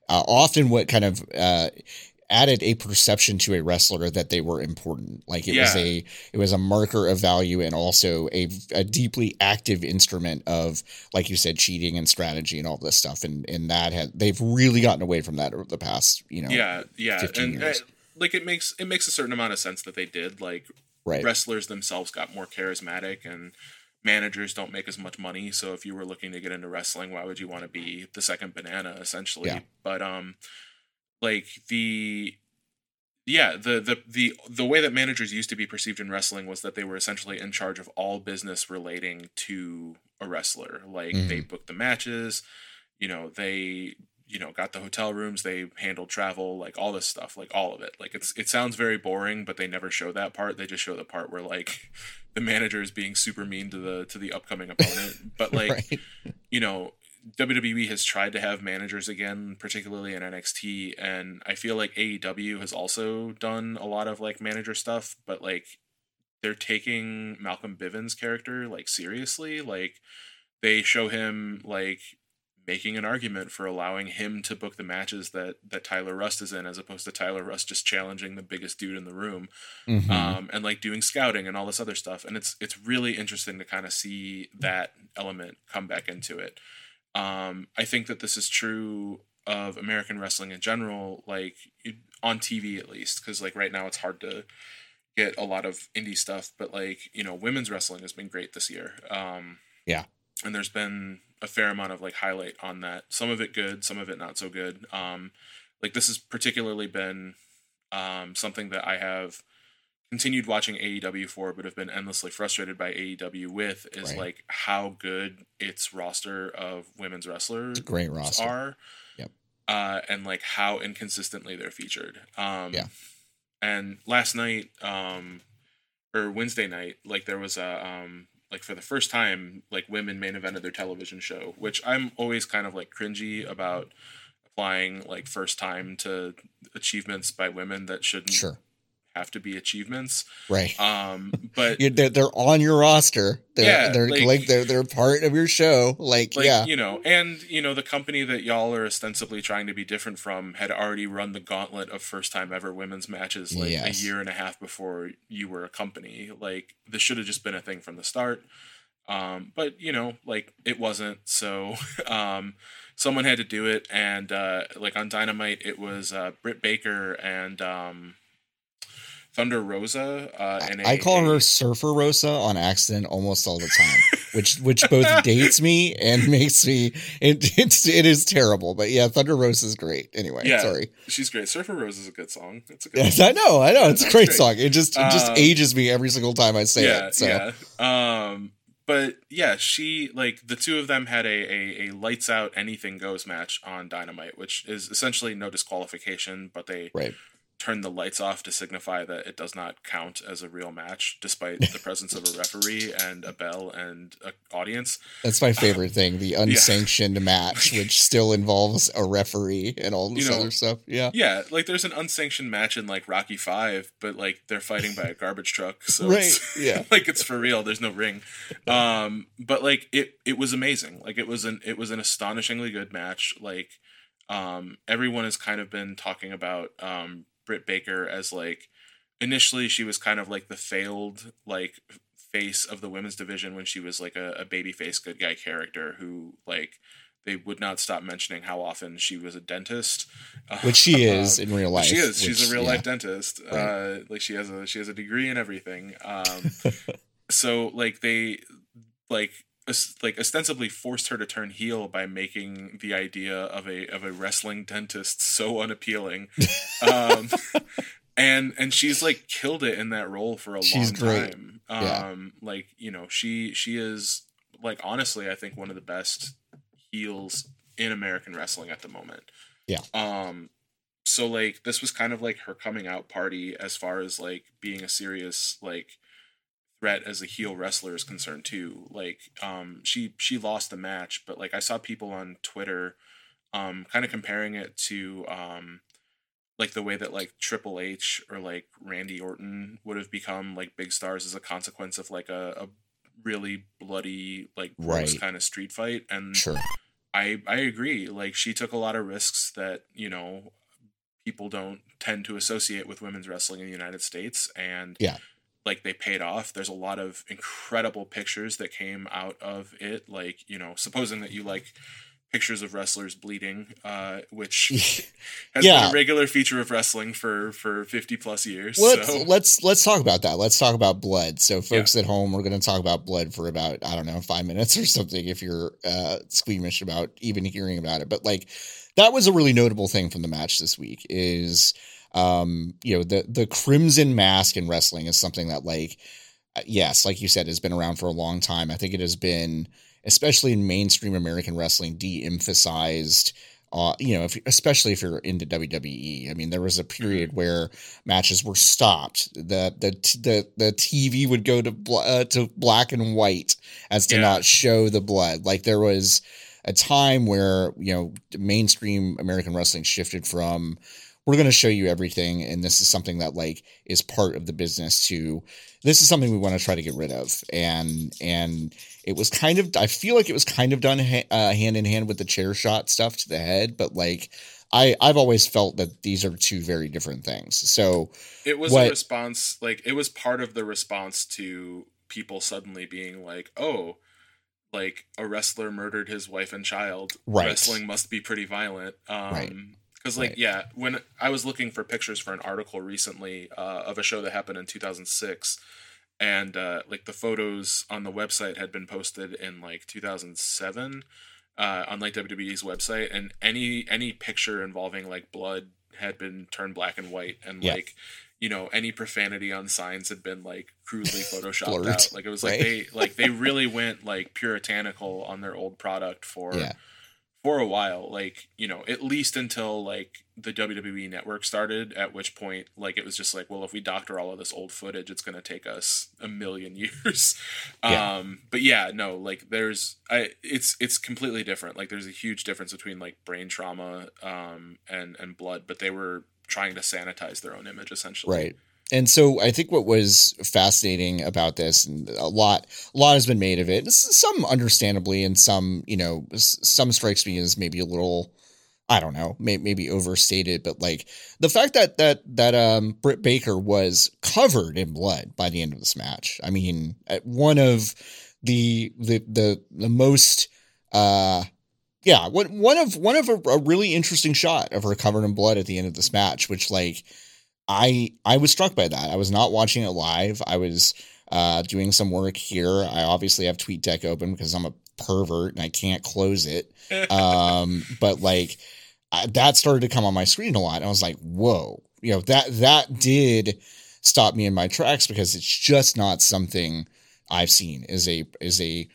S1: uh, often what kind of uh added a perception to a wrestler that they were important. Like it was a it was a marker of value and also a, a deeply active instrument of like you said cheating and strategy and all this stuff. And and that had they've really gotten away from that over the past you know
S4: yeah yeah.
S1: 15
S4: and uh,
S1: years.
S4: like it makes it makes a certain amount of sense that they did. Like
S1: right.
S4: wrestlers themselves got more charismatic and managers don't make as much money. So if you were looking to get into wrestling why would you want to be the second banana essentially?
S1: Yeah.
S4: but um like the yeah the, the the the way that managers used to be perceived in wrestling was that they were essentially in charge of all business relating to a wrestler. Like they mm-hmm. booked the matches you know they you know got the hotel rooms they handled travel like all this stuff like all of it. Like it's it sounds very boring but they never show that part. They just show the part where like the manager is being super mean to the to the upcoming opponent. But like
S1: right.
S4: you know WWE has tried to have managers again, particularly in NXT, and I feel like AEW has also done a lot of like manager stuff, but like they're taking Malcolm Bivens' character like seriously. Like they show him like making an argument for allowing him to book the matches that that Tyler Rust is in, as opposed to Tyler Rust just challenging the biggest dude in the room
S1: Mhm.
S4: um, and like doing scouting and all this other stuff. And it's it's really interesting to kind of see that element come back into it. Um, I think that this is true of American wrestling in general, like on TV at least, because like right now it's hard to get a lot of indie stuff, but like you know, women's wrestling has been great this year. Um,
S1: Yeah.
S4: and there's been a fair amount of like highlight on that. Some of it good, some of it not so good. Um, like this has particularly been um, something that I have continued watching AEW for, but have been endlessly frustrated by AEW with is
S1: Right.
S4: like how good its roster of women's wrestlers
S1: great roster
S4: are.
S1: Yep.
S4: Uh, and like how inconsistently they're featured. Um,
S1: Yeah.
S4: And last night, um, or Wednesday night, like there was a um, like for the first time, like women main evented their television show, which I'm always kind of like cringy about applying like first time to achievements by women that shouldn't
S1: sure
S4: have to be achievements.
S1: right
S4: Um, but
S1: they're, they're on your roster. They're,
S4: Yeah,
S1: they're like,
S4: like-
S1: they're they're part of your show. Like,
S4: like
S1: yeah,
S4: you know and you know the company that y'all are ostensibly trying to be different from had already run the gauntlet of first time ever women's matches like
S1: Yes.
S4: a year and a half before you were a company like this should have just been a thing from the start um but you know like it wasn't so um someone had to do it and uh like on dynamite it was uh britt baker and um thunder rosa uh and
S1: I call her Surfer Rosa on accident almost all the time, which which both dates me and makes me it it's it is terrible. But yeah, Thunder Rosa is great. Anyway,
S4: Yeah.
S1: sorry.
S4: she's great surfer Rosa is a good song it's a good
S1: Yes,
S4: song.
S1: I know, I know. It's a great
S4: great.
S1: song. It just it just
S4: Um,
S1: ages me every single time I say
S4: yeah,
S1: it. So
S4: yeah. Um, but yeah, she like the two of them had a, a a lights out anything goes match on Dynamite, which is essentially no disqualification, but they
S1: right.
S4: Turned the lights off to signify that it does not count as a real match, despite the presence of a referee and a bell and an audience.
S1: That's my favorite thing. The unsanctioned match, which still involves a referee and all this
S4: You know,
S1: other stuff. Yeah.
S4: Yeah, like there's an unsanctioned match in like Rocky Five, but like they're fighting by a garbage truck, so
S1: Right,
S4: it's,
S1: yeah.
S4: like it's for real. There's no ring, um, but like it it was amazing. Like it was an it was an astonishingly good match. Like um, everyone has kind of been talking about um, Britt Baker as like initially she was kind of like the failed like face of the women's division when she was like a, a baby face good guy character who like they would not stop mentioning how often she was a dentist
S1: Which she
S4: Uh,
S1: is in real life.
S4: she is. She's a real
S1: yeah.
S4: life dentist.
S1: Right.
S4: Uh, like she has a she has a degree in everything. Um, so like they like like ostensibly forced her to turn heel by making the idea of a of a wrestling dentist so unappealing. Um, and and she's like killed it in that role for a
S1: She's
S4: long
S1: great.
S4: time.
S1: Yeah.
S4: Um, like you know she she is like honestly I think one of the best heels in American wrestling at the moment.
S1: Yeah.
S4: Um so like this was kind of like her coming out party as far as like being a serious like threat as a heel wrestler is concerned too. Like um she she lost the match, but like I saw people on Twitter um kind of comparing it to um like the way that like Triple H or like Randy Orton would have become like big stars as a consequence of like a, a really bloody like gross
S1: Right.
S4: kind of street fight and
S1: Sure.
S4: I I agree. Like she took a lot of risks that you know people don't tend to associate with women's wrestling in the United States, and
S1: Yeah.
S4: Like they paid off. There's a lot of incredible pictures that came out of it. Like you know, supposing that you like pictures of wrestlers bleeding, uh, which has
S1: Yeah.
S4: been a regular feature of wrestling for for 50 plus years.
S1: let's let's let's talk about that. Let's talk about blood. So, folks at home, we're going to talk about blood for about I don't know five minutes or something. If you're uh, squeamish about even hearing about it, but like that was a really notable thing from the match this week. Is um you know the the crimson mask in wrestling is something that like uh, yes, like you said, has been around for a long time. I think it has been especially in mainstream American wrestling de-emphasized uh, you know, if especially if you're into WWE, I mean, there was a period where matches were stopped. The the the the TV would go to bl- uh, to black and white as to
S4: Yeah.
S1: not show the blood. Like there was a time where you know mainstream American wrestling shifted from we're going to show you everything, and this is something that like is part of the business. To this is something we want to try to get rid of, and and it was kind of I feel like it was kind of done ha- uh, hand in hand with the chair shot stuff to the head, but like I I've always felt that these are two very different things. So
S4: it was
S1: what-
S4: a response like it was part of the response to people suddenly being like oh like a wrestler murdered his wife and child
S1: Right.
S4: wrestling must be pretty violent um
S1: Right.
S4: Because like
S1: Right.
S4: yeah when i was looking for pictures for an article recently uh, of a show that happened in 2006 and uh, like the photos on the website had been posted in like 2007 uh, on like WWE's website, and any any picture involving like blood had been turned black and white, and
S1: Yeah.
S4: like you know any profanity on signs had been like crudely photoshopped out. Like it was like
S1: right?
S4: they like they really went like puritanical on their old product for
S1: Yeah.
S4: For a while. Like you know at least until like the WWE network started, at which point like it was just like well if we doctor all of this old footage, it's gonna take us a million years.
S1: Yeah.
S4: Um, but yeah, no, like there's I it's it's completely different. Like there's a huge difference between like brain trauma um and and blood, but they were trying to sanitize their own image essentially.
S1: Right. And so I think what was fascinating about this, and a lot, a lot has been made of it. Some understandably, and some, you know, some strikes me as maybe a little, I don't know, may, maybe overstated. But like the fact that that that um Britt Baker was covered in blood by the end of this match. I mean, one of the the the the most uh yeah one one of one of a, a really interesting shot of her covered in blood at the end of this match which like i i was struck by that. I was not watching it live. I was uh doing some work here. I obviously have TweetDeck open because i'm a pervert and i can't close it. Um but like I, that started to come on my screen a lot. And i was like whoa. You know that that did stop me in my tracks because it's just not something i've seen is a is a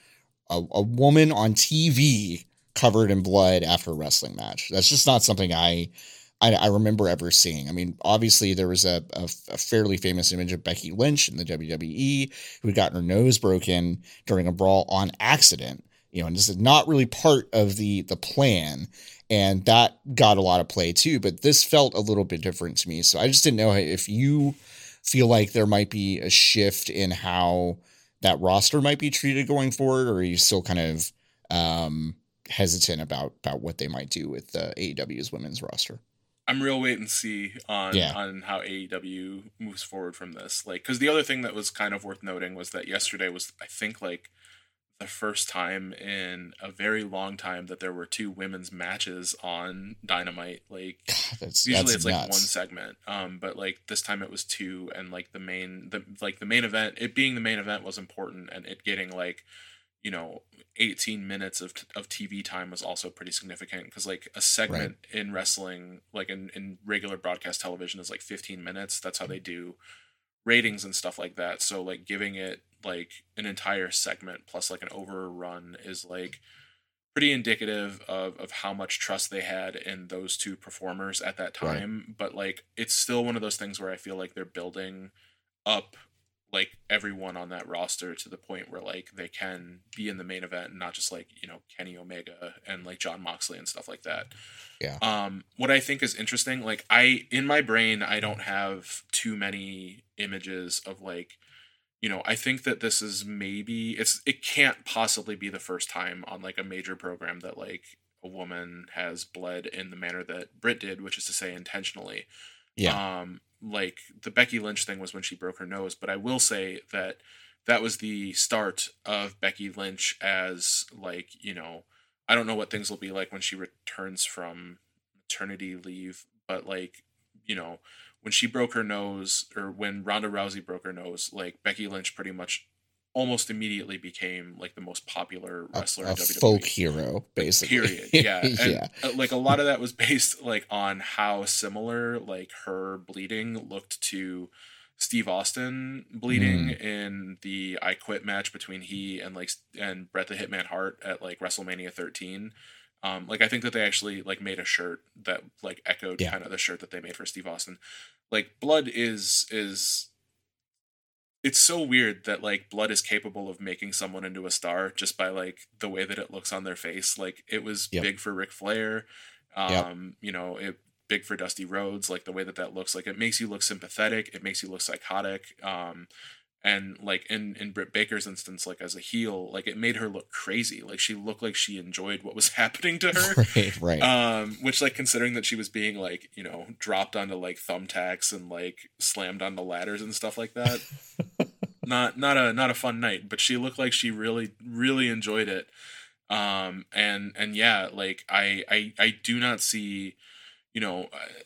S1: a, a woman on tv covered in blood after a wrestling match. That's just not something i I, I remember ever seeing. I mean, obviously there was a, a, a fairly famous image of Becky Lynch in the WWE who had gotten her nose broken during a brawl on accident. You know, and this is not really part of the the plan, and that got a lot of play too. But this felt a little bit different to me, so I just didn't know if you feel like there might be a shift in how that roster might be treated going forward, or are you still kind of um, hesitant about about what they might do with the AEW's women's roster?
S4: I'm real wait and see on
S1: Yeah.
S4: on how AEW moves forward from this. Like, because the other thing that was kind of worth noting was that yesterday was, I think, like the first time in a very long time that there were two women's matches on Dynamite. Like,
S1: that's
S4: usually
S1: that's
S4: it's like one segment, um, but like this time it was two, and like the main, the like the main event, it being the main event was important, and it getting like you know 18 minutes of, of tv time was also pretty significant because like a segment in wrestling like in, in regular broadcast television is like 15 minutes. That's how they do ratings and stuff like that. So like giving it like an entire segment plus like an overrun is like pretty indicative of, of how much trust they had in those two performers at that
S1: Right.
S4: time. But like it's still one of those things where i feel like they're building up like everyone on that roster to the point where like they can be in the main event and not just like you know Kenny Omega and like Jon Moxley and stuff like that.
S1: Yeah.
S4: Um, what I think is interesting, like I in my brain, I don't have too many images of like, you know, I think that this is maybe it's it can't possibly be the first time on like a major program that like a woman has bled in the manner that Britt did, which is to say intentionally.
S1: Yeah.
S4: Um, like the Becky Lynch thing was when she broke her nose, but I will say that that was the start of Becky Lynch as like, you know, I don't know what things will be like when she returns from maternity leave, but like, you know, when she broke her nose or when Ronda Rousey broke her nose, like Becky Lynch pretty much almost immediately became like the most popular wrestler
S1: a
S4: in WWE.
S1: folk hero, basically.
S4: Period. Yeah. And,
S1: yeah.
S4: uh, Like a lot of that was based like on how similar like her bleeding looked to Steve Austin bleeding in the I Quit match between he and like and Bret the Hitman Hart at like WrestleMania 13. Um, like I think that they actually like made a shirt that like echoed
S1: Yeah.
S4: kind of the shirt that they made for Steve Austin. Like blood is is it's so weird that like blood is capable of making someone into a star just by like the way that it looks on their face. Like it was
S1: Yep.
S4: big for Ric Flair. Um,
S1: Yep.
S4: you know, it big for Dusty Rhodes, like the way that that looks like it makes you look sympathetic, it makes you look psychotic. Um and like in in Britt Baker's instance like as a heel, like it made her look crazy. Like she looked like she enjoyed what was happening to her
S1: right, right.
S4: um which like considering that she was being like you know dropped onto like thumbtacks and like slammed onto ladders and stuff like that not not a not a fun night but she looked like she really really enjoyed it um and and yeah like i i i do not see you know uh,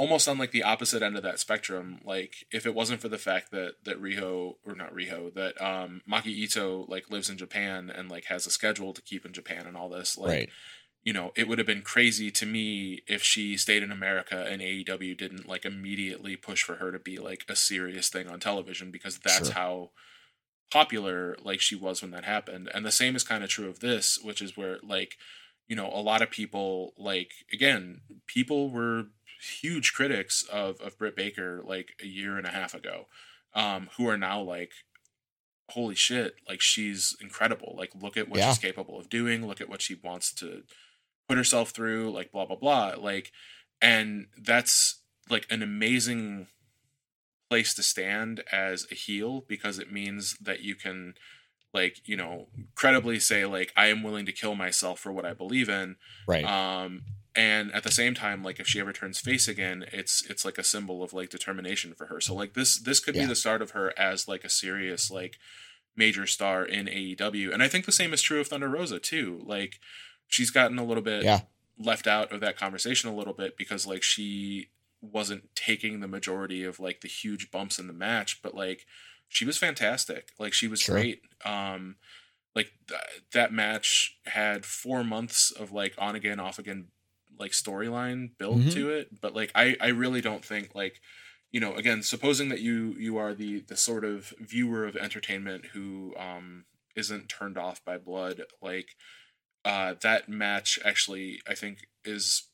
S4: almost on like the opposite end of that spectrum like if it wasn't for the fact that that riho or not riho that um maki ito like lives in japan and like has a schedule to keep in japan and all this like
S1: right.
S4: you know, it would have been crazy to me if she stayed in America and AEW didn't like immediately push for her to be like a serious thing on television because that's
S1: Sure.
S4: how popular like she was when that happened. And the same is kind of true of this, which is where like, you know, a lot of people like again, people were huge critics of of Britt Baker like a year and a half ago, um, who are now like holy shit like she's incredible like look at what
S1: Yeah.
S4: she's capable of doing look at what she wants to put herself through like blah blah blah like and that's like an amazing place to stand as a heel because it means that you can like you know credibly say like i am willing to kill myself for what i believe in
S1: Right.
S4: um and at the same time like if she ever turns face again it's it's like a symbol of like determination for her so like this this could
S1: Yeah.
S4: be the start of her as like a serious like major star in AEW and I think the same is true of Thunder Rosa too like she's gotten a little bit
S1: Yeah.
S4: left out of that conversation a little bit because like she wasn't taking the majority of like the huge bumps in the match but like she was fantastic like she was
S1: Sure.
S4: great um like th- that match had four months of like on again off again like storyline built
S1: Mhm.
S4: to it but like i i really don't think like you know again supposing that you you are the the sort of viewer of entertainment who um isn't turned off by blood like uh that match actually i think is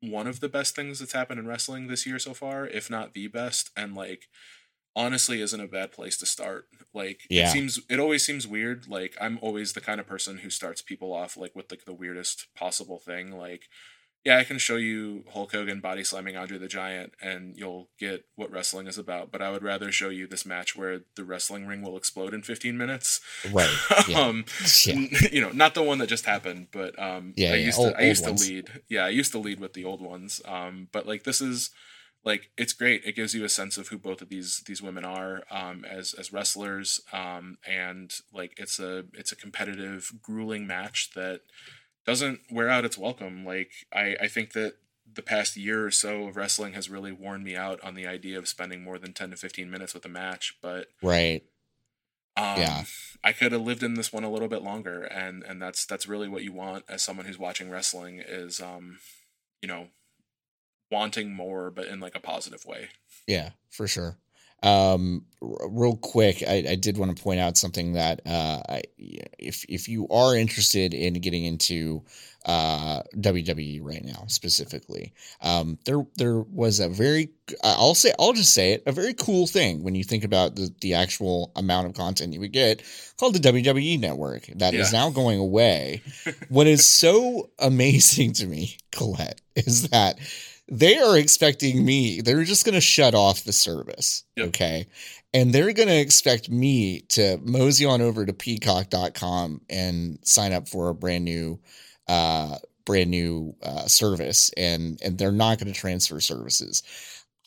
S4: one of the best things that's happened in wrestling this year so far if not the best and like honestly isn't a bad place to start like
S1: Yeah.
S4: it seems it always seems weird like i'm always the kind of person who starts people off like with like the weirdest possible thing like yeah i can show you hulk hogan body slamming andre the giant and you'll get what wrestling is about but i would rather show you this match where the wrestling ring will explode in 15 minutes
S1: Right. Yeah.
S4: um
S1: Yeah.
S4: you know not the one that just happened but um
S1: Yeah,
S4: i used
S1: old-
S4: to i used
S1: ones.
S4: to lead yeah i used to lead with the old ones um but like this is like it's great it gives you a sense of who both of these these women are um as as wrestlers um and like it's a it's a competitive grueling match that doesn't wear out its welcome like i i think that the past year or so of wrestling has really worn me out on the idea of spending more than 10 to 15 minutes with a match but
S1: Right.
S4: um,
S1: Yeah.
S4: I could have lived in this one a little bit longer, and and that's that's really what you want as someone who's watching wrestling is, um, you know, wanting more, but in like a positive way.
S1: Yeah, for sure. um, r- real quick, I, I did want to point out something that uh, I, if if you are interested in getting into uh, WWE right now specifically, um, there there was a very I'll say I'll just say it a very cool thing when you think about the the actual amount of content you would get called the WWE Network that is
S4: Yeah.
S1: now going away. what is so amazing to me, Colette, is that they are expecting me. They're just going to shut off the service.
S4: Yep.
S1: Okay. And they're going to expect me to mosey on over to peacock.com and sign up for a brand new, uh, brand new uh, service. And, and they're not going to transfer services.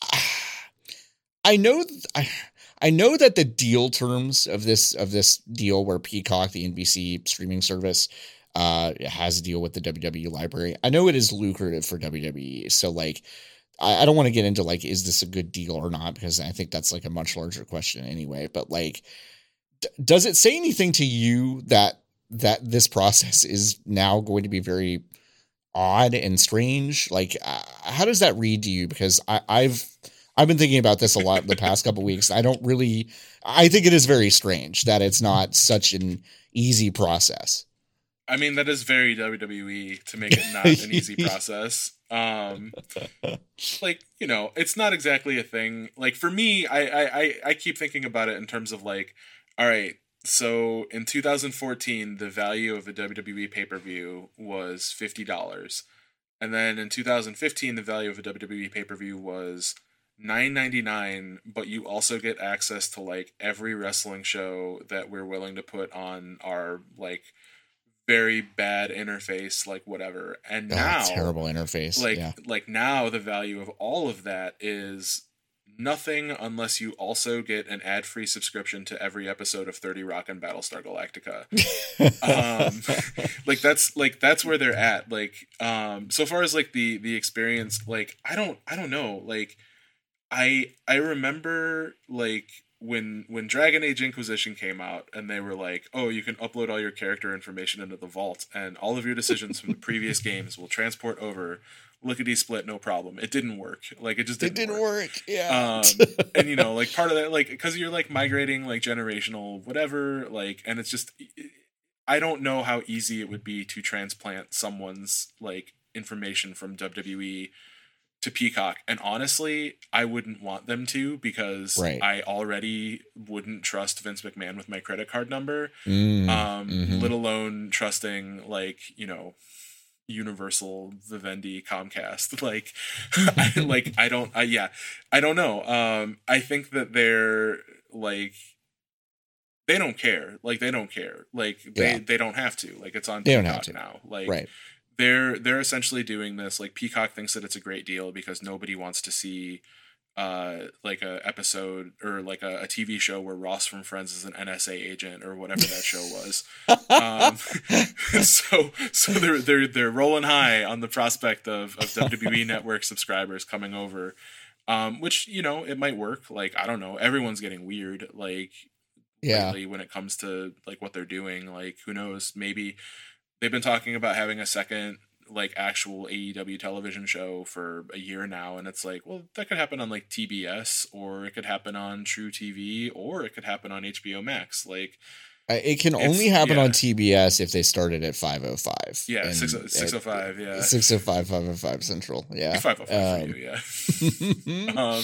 S1: I know, th- I, I know that the deal terms of this, of this deal where Peacock, the NBC streaming service, uh has a deal with the WWE library. I know it is lucrative for WWE. So like I, I don't want to get into like is this a good deal or not because I think that's like a much larger question anyway. But like d- does it say anything to you that that this process is now going to be very odd and strange? Like uh, how does that read to you? Because I, I've I've been thinking about this a lot the past couple weeks. I don't really I think it is very strange that it's not such an easy process.
S4: I mean, that is very WWE to make it not an easy process. Um, like you know, it's not exactly a thing. Like for me, I I I, keep thinking about it in terms of like, all right. So in 2014, the value of a WWE pay per view was fifty dollars, and then in 2015, the value of a WWE pay per view was nine ninety nine. But you also get access to like every wrestling show that we're willing to put on our like very bad interface, like whatever. And
S1: Oh,
S4: now,
S1: terrible interface.
S4: like
S1: yeah.
S4: like now the value of all of that is nothing unless you also get an ad-free subscription to every episode of 30 Rock and Battlestar Galactica. um like that's like that's where they're at like um so far as like the the experience like I don't I don't know like I I remember like when when Dragon Age Inquisition came out and they were like, "Oh, you can upload all your character information into the vault and all of your decisions from the previous games will transport over lickety split no problem." It didn't work. Like it just didn't,
S1: didn't work. Yeah.
S4: um and you know like part of that like because you're like migrating like generational whatever like and it's just i don't know how easy it would be to transplant someone's like information from wwe to peacock and honestly i wouldn't want them to because
S1: Right.
S4: i already wouldn't trust vince mcmahon with my credit card number
S1: Mm,
S4: um
S1: mhm.
S4: let alone trusting like you know universal vivendi comcast like I, like i don't I, yeah i don't know um i think that they're like they don't care like they don't care like they
S1: Yeah.
S4: they don't have to like it's on
S1: They don't
S4: peacock
S1: have to.
S4: now like
S1: right.
S4: They're they're essentially doing this like peacock thinks that it's a great deal because nobody wants to see uh like a episode or like a, a tv show where ross from friends is an nsa agent or whatever that show was um so so they're they're they're rolling high on the prospect of of wwe network subscribers coming over um which you know it might work like i don't know everyone's getting weird like
S1: yeah.
S4: when it comes to like what they're doing. Like who knows? Maybe they've been talking about having a second like actual AEW television show for a year now and it's like, well, that could happen on like TBS or it could happen on truTV or it could happen on HBO Max. Like
S1: It can
S4: It's-
S1: only happen
S4: yeah.
S1: on TBS if they started at 505.
S4: yeah,
S1: and
S4: six,
S1: at
S4: 605, yeah.
S1: 605, 505 Central. Yeah.
S4: 505
S1: Um,
S4: for you, yeah. um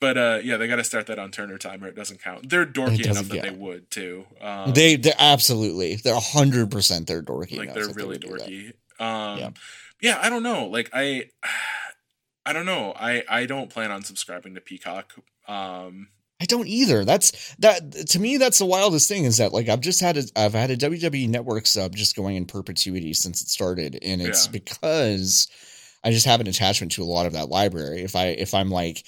S4: but uh yeah, they got to start that on Turner time or it doesn't count. They're dorky
S1: doesn't
S4: enough that they would too. Um,
S1: they, they're absolutely, they're 100% they're dorky.
S4: like they're
S1: they
S4: really
S1: that.
S4: dorky um
S1: Yeah.
S4: yeah. i don't know like i i don't know i i don't plan on subscribing to peacock um
S1: I don't either. That's that to me. That's the wildest thing is that like I've just had a I've had a WWE Network sub just going in perpetuity since it started, and it's
S4: Yeah.
S1: because I just have an attachment to a lot of that library. If I if I'm like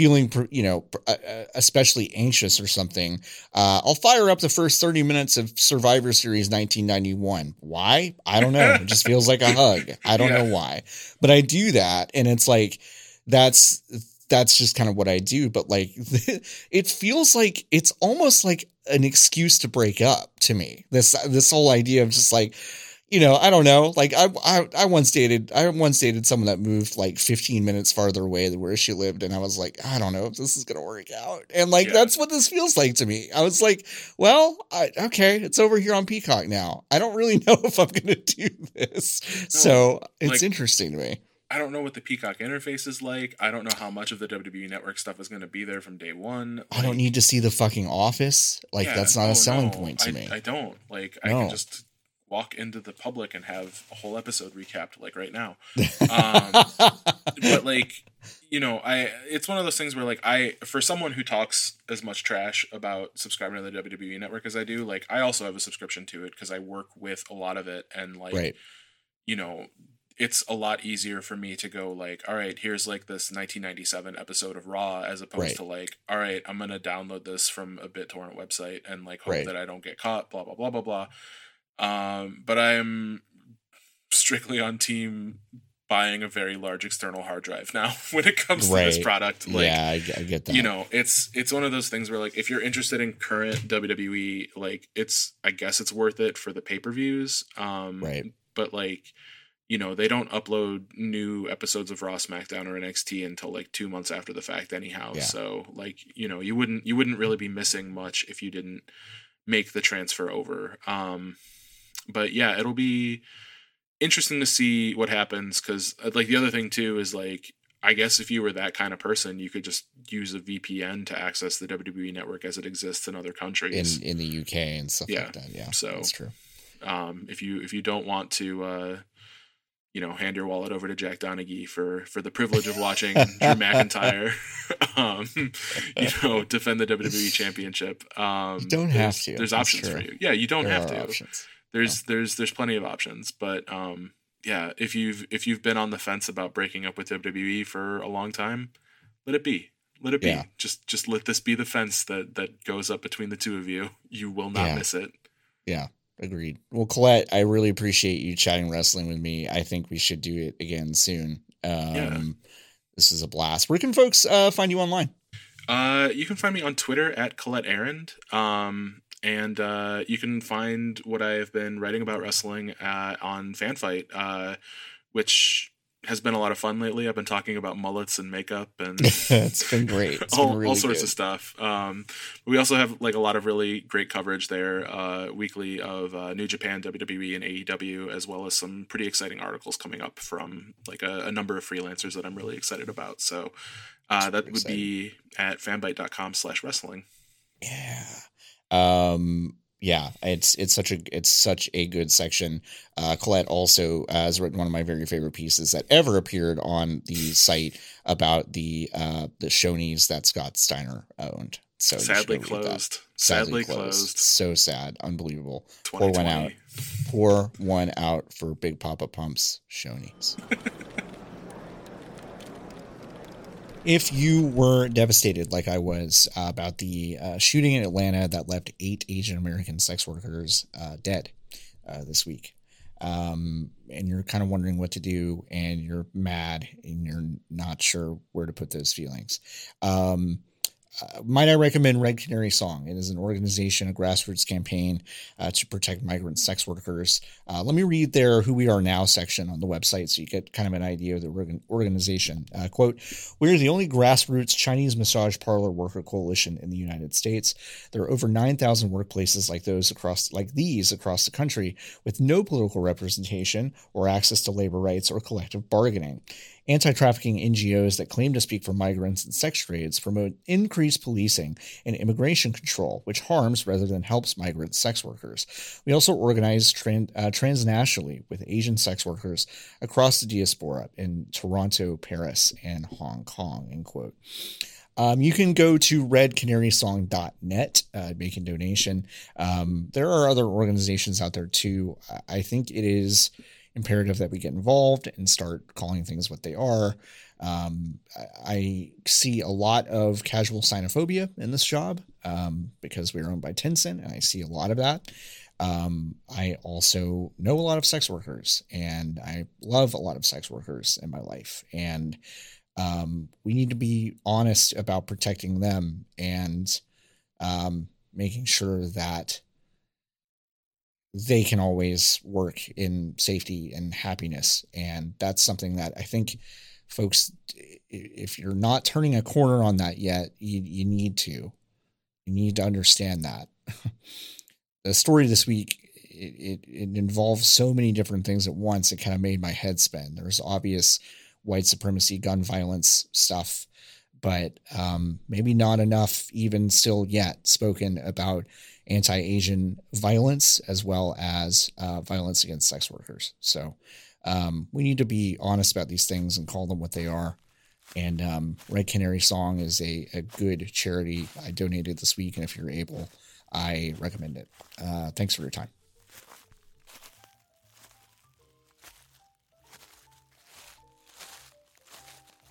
S1: feeling you know uh, uh, especially anxious or something, uh, I'll fire up the first thirty minutes of Survivor Series 1991. Why? I don't know. It just feels like a hug. I don't
S4: Yeah.
S1: know why, but I do that, and it's like that's that's just kind of what I do. But like, it feels like it's almost like an excuse to break up to me. This this whole idea of just like, you know, I don't know. Like I, I, I once dated, I once dated someone that moved like 15 minutes farther away than where she lived, and I was like, I don't know if this is gonna work out. And like
S4: Yeah.
S1: that's what this feels like to me. I was like, well, I, okay, it's over here on Peacock now. I don't really know if I'm gonna do this, so it's
S4: like-
S1: interesting to me.
S4: I don't know what the Peacock interface is like. I don't know how much of the WWE Network stuff is going to be there from day one.
S1: I don't need to see the fucking office. Like
S4: yeah,
S1: that's not
S4: no,
S1: a oh, selling
S4: no,
S1: point to
S4: I,
S1: me.
S4: I don't like. I
S1: No.
S4: can just walk into the public and have a whole episode recapped like right now. Um, but like you know i it's one of those things where like i for someone who talks as much trash about subscribing to the wwe network as i do like i also have a subscription to it because i work with a lot of it and like
S1: right.
S4: you know it's a lot easier for me to go like all right here's like this 1997 episode of raw as opposed
S1: Right.
S4: to like all right i'm gonna download this from a bittorrent website and like hope
S1: Right.
S4: that i don't get caught blah blah blah blah blah um but i'm strictly on team buying a very large external hard drive now when it comes to this product like
S1: yeah, I, get- I get that.
S4: you know it's it's one of those things where like if you're interested in current wwe like it's i guess it's worth it for the pay-per-views um
S1: Right.
S4: but like you know they don't upload new episodes of raw smackdown or nxt until like two months after the fact anyhow
S1: Yeah.
S4: so like you know you wouldn't you wouldn't really be missing much if you didn't make the transfer over um but yeah it'll be interesting to see what happens because like the other thing too is like I guess if you were that kind of person, you could just use a VPN to access the WWE network as it exists in other countries.
S1: in in the UK and stuff
S4: Yeah,
S1: like that. Yeah,
S4: so-
S1: that's true.
S4: um, if you if you don't want to, uh, you know, hand your wallet over to Jack Donaghy for for the privilege of watching Drew McIntyre, um, you know, defend the WWE Championship. Um,
S1: You don't have to.
S4: There's options for you. Yeah, you don't
S1: There
S4: have to.
S1: options.
S4: There's there's there's plenty of options, but um, yeah, if you've if you've been on the fence about breaking up with WWE for a long time, let it be. Let it be.
S1: Yeah.
S4: Just just let this be the fence that that goes up between the two of you. You will not
S1: Yeah.
S4: miss it. Yeah.
S1: Agreed. Well, Colette, I really appreciate you chatting wrestling with me. I think we should do it again soon. Um,
S4: Yeah.
S1: This is a blast. Where can folks uh, find you online?
S4: Uh, you can find me on Twitter at Colette Arrand. Um, and uh, you can find what I have been writing about wrestling uh, on Fanbyte, uh, which has been a lot of fun lately. I've been talking about mullets and makeup and
S1: it's been great. It's
S4: all,
S1: been really
S4: all sorts
S1: good.
S4: of stuff. Um, we also have like a lot of really great coverage there uh, weekly of uh, New Japan, WWE, and AEW, as well as some pretty exciting articles coming up from like a, a number of freelancers that I'm really excited about. So uh, that would be at fanbyte.com slash wrestling.
S1: Yeah. Um yeah, it's it's such a it's such a good section. Uh Colette also uh, has written one of my very favorite pieces that ever appeared on the site about the uh the Shoney's that Scott Steiner owned. So
S4: Sadly
S1: go read that.
S4: closed.
S1: Sadly,
S4: Sadly
S1: closed.
S4: closed.
S1: So sad. Unbelievable. Pour one out. Pour one out for Big Papa Pump's Shoney's. if you were devastated like I was uh, about the uh, shooting in Atlanta that left eight Asian American sex workers uh, dead uh, this week, um, and you're kind of wondering what to do, and you're mad, and you're not sure where to put those feelings, um, might I recommend Red Canary Song? It is an organization, a grassroots campaign uh, to protect migrant sex workers. Uh, let me read their Who We Are Now section on the website so you get kind of an idea of the organization. Uh, quote, we are the only grassroots Chinese massage parlor worker coalition in the United States. There are over 9,000 workplaces like those across, like these across the country with no political representation or access to labor rights or collective bargaining. Anti trafficking NGOs that claim to speak for migrants and sex trades promote increased policing and immigration control, which harms rather than helps migrant sex workers. We also organize tran- uh, transnationally with Asian sex workers across the diaspora in Toronto, Paris, and Hong Kong. End quote. Um, you can go to redcanarysong.net, uh, make a donation. Um, there are other organizations out there too. I- I think it is imperative that we get involved and start calling things what they are. Um, I, see a lot of casual xenophobia in this job um, because we're owned by Tencent, and I see a lot of that. Um, I also know a lot of sex workers, and I love a lot of sex workers in my life, and um, we need to be honest about protecting them and um, making sure that they can always work in safety and happiness. And that's something that I think folks, if you're not turning a corner on that yet, you, you need to. You need to understand that. the story this week, it, it, it involves so many different things at once, it kind of made my head spin. There's obvious white supremacy, gun violence stuff, but um, maybe not enough, even still yet, spoken about anti Asian violence as well as uh, violence against sex workers. So um, we need to be honest about these things and call them what they are. And um, Red Canary Song is a, a good charity I donated this week. And if you're able, I recommend it. Uh, thanks for your time.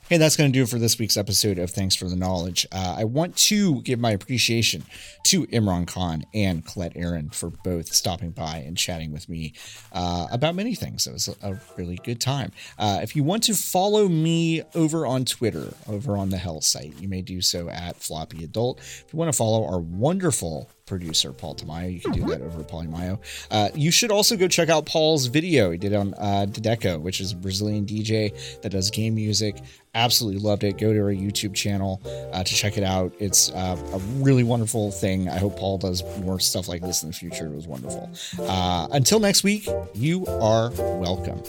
S1: Hey, that's going to do it for this week's episode of Thanks for the Knowledge. Uh, I want to give my appreciation to Imran Khan and Colette Arrand for both stopping by and chatting with me uh, about many things. It was a, really good time. Uh, if you want to follow me over on Twitter, over on the Hell site, you may do so at Floppy Adult. If you want to follow our wonderful producer, Paul Tamayo. You can do that over at Polymayo. Uh, you should also go check out Paul's video he did on uh, Dedeco, which is a Brazilian DJ that does game music. Absolutely loved it. Go to our YouTube channel uh, to check it out. It's uh, a really wonderful thing. I hope Paul does more stuff like this in the future. It was wonderful. Uh, until next week, you are welcome.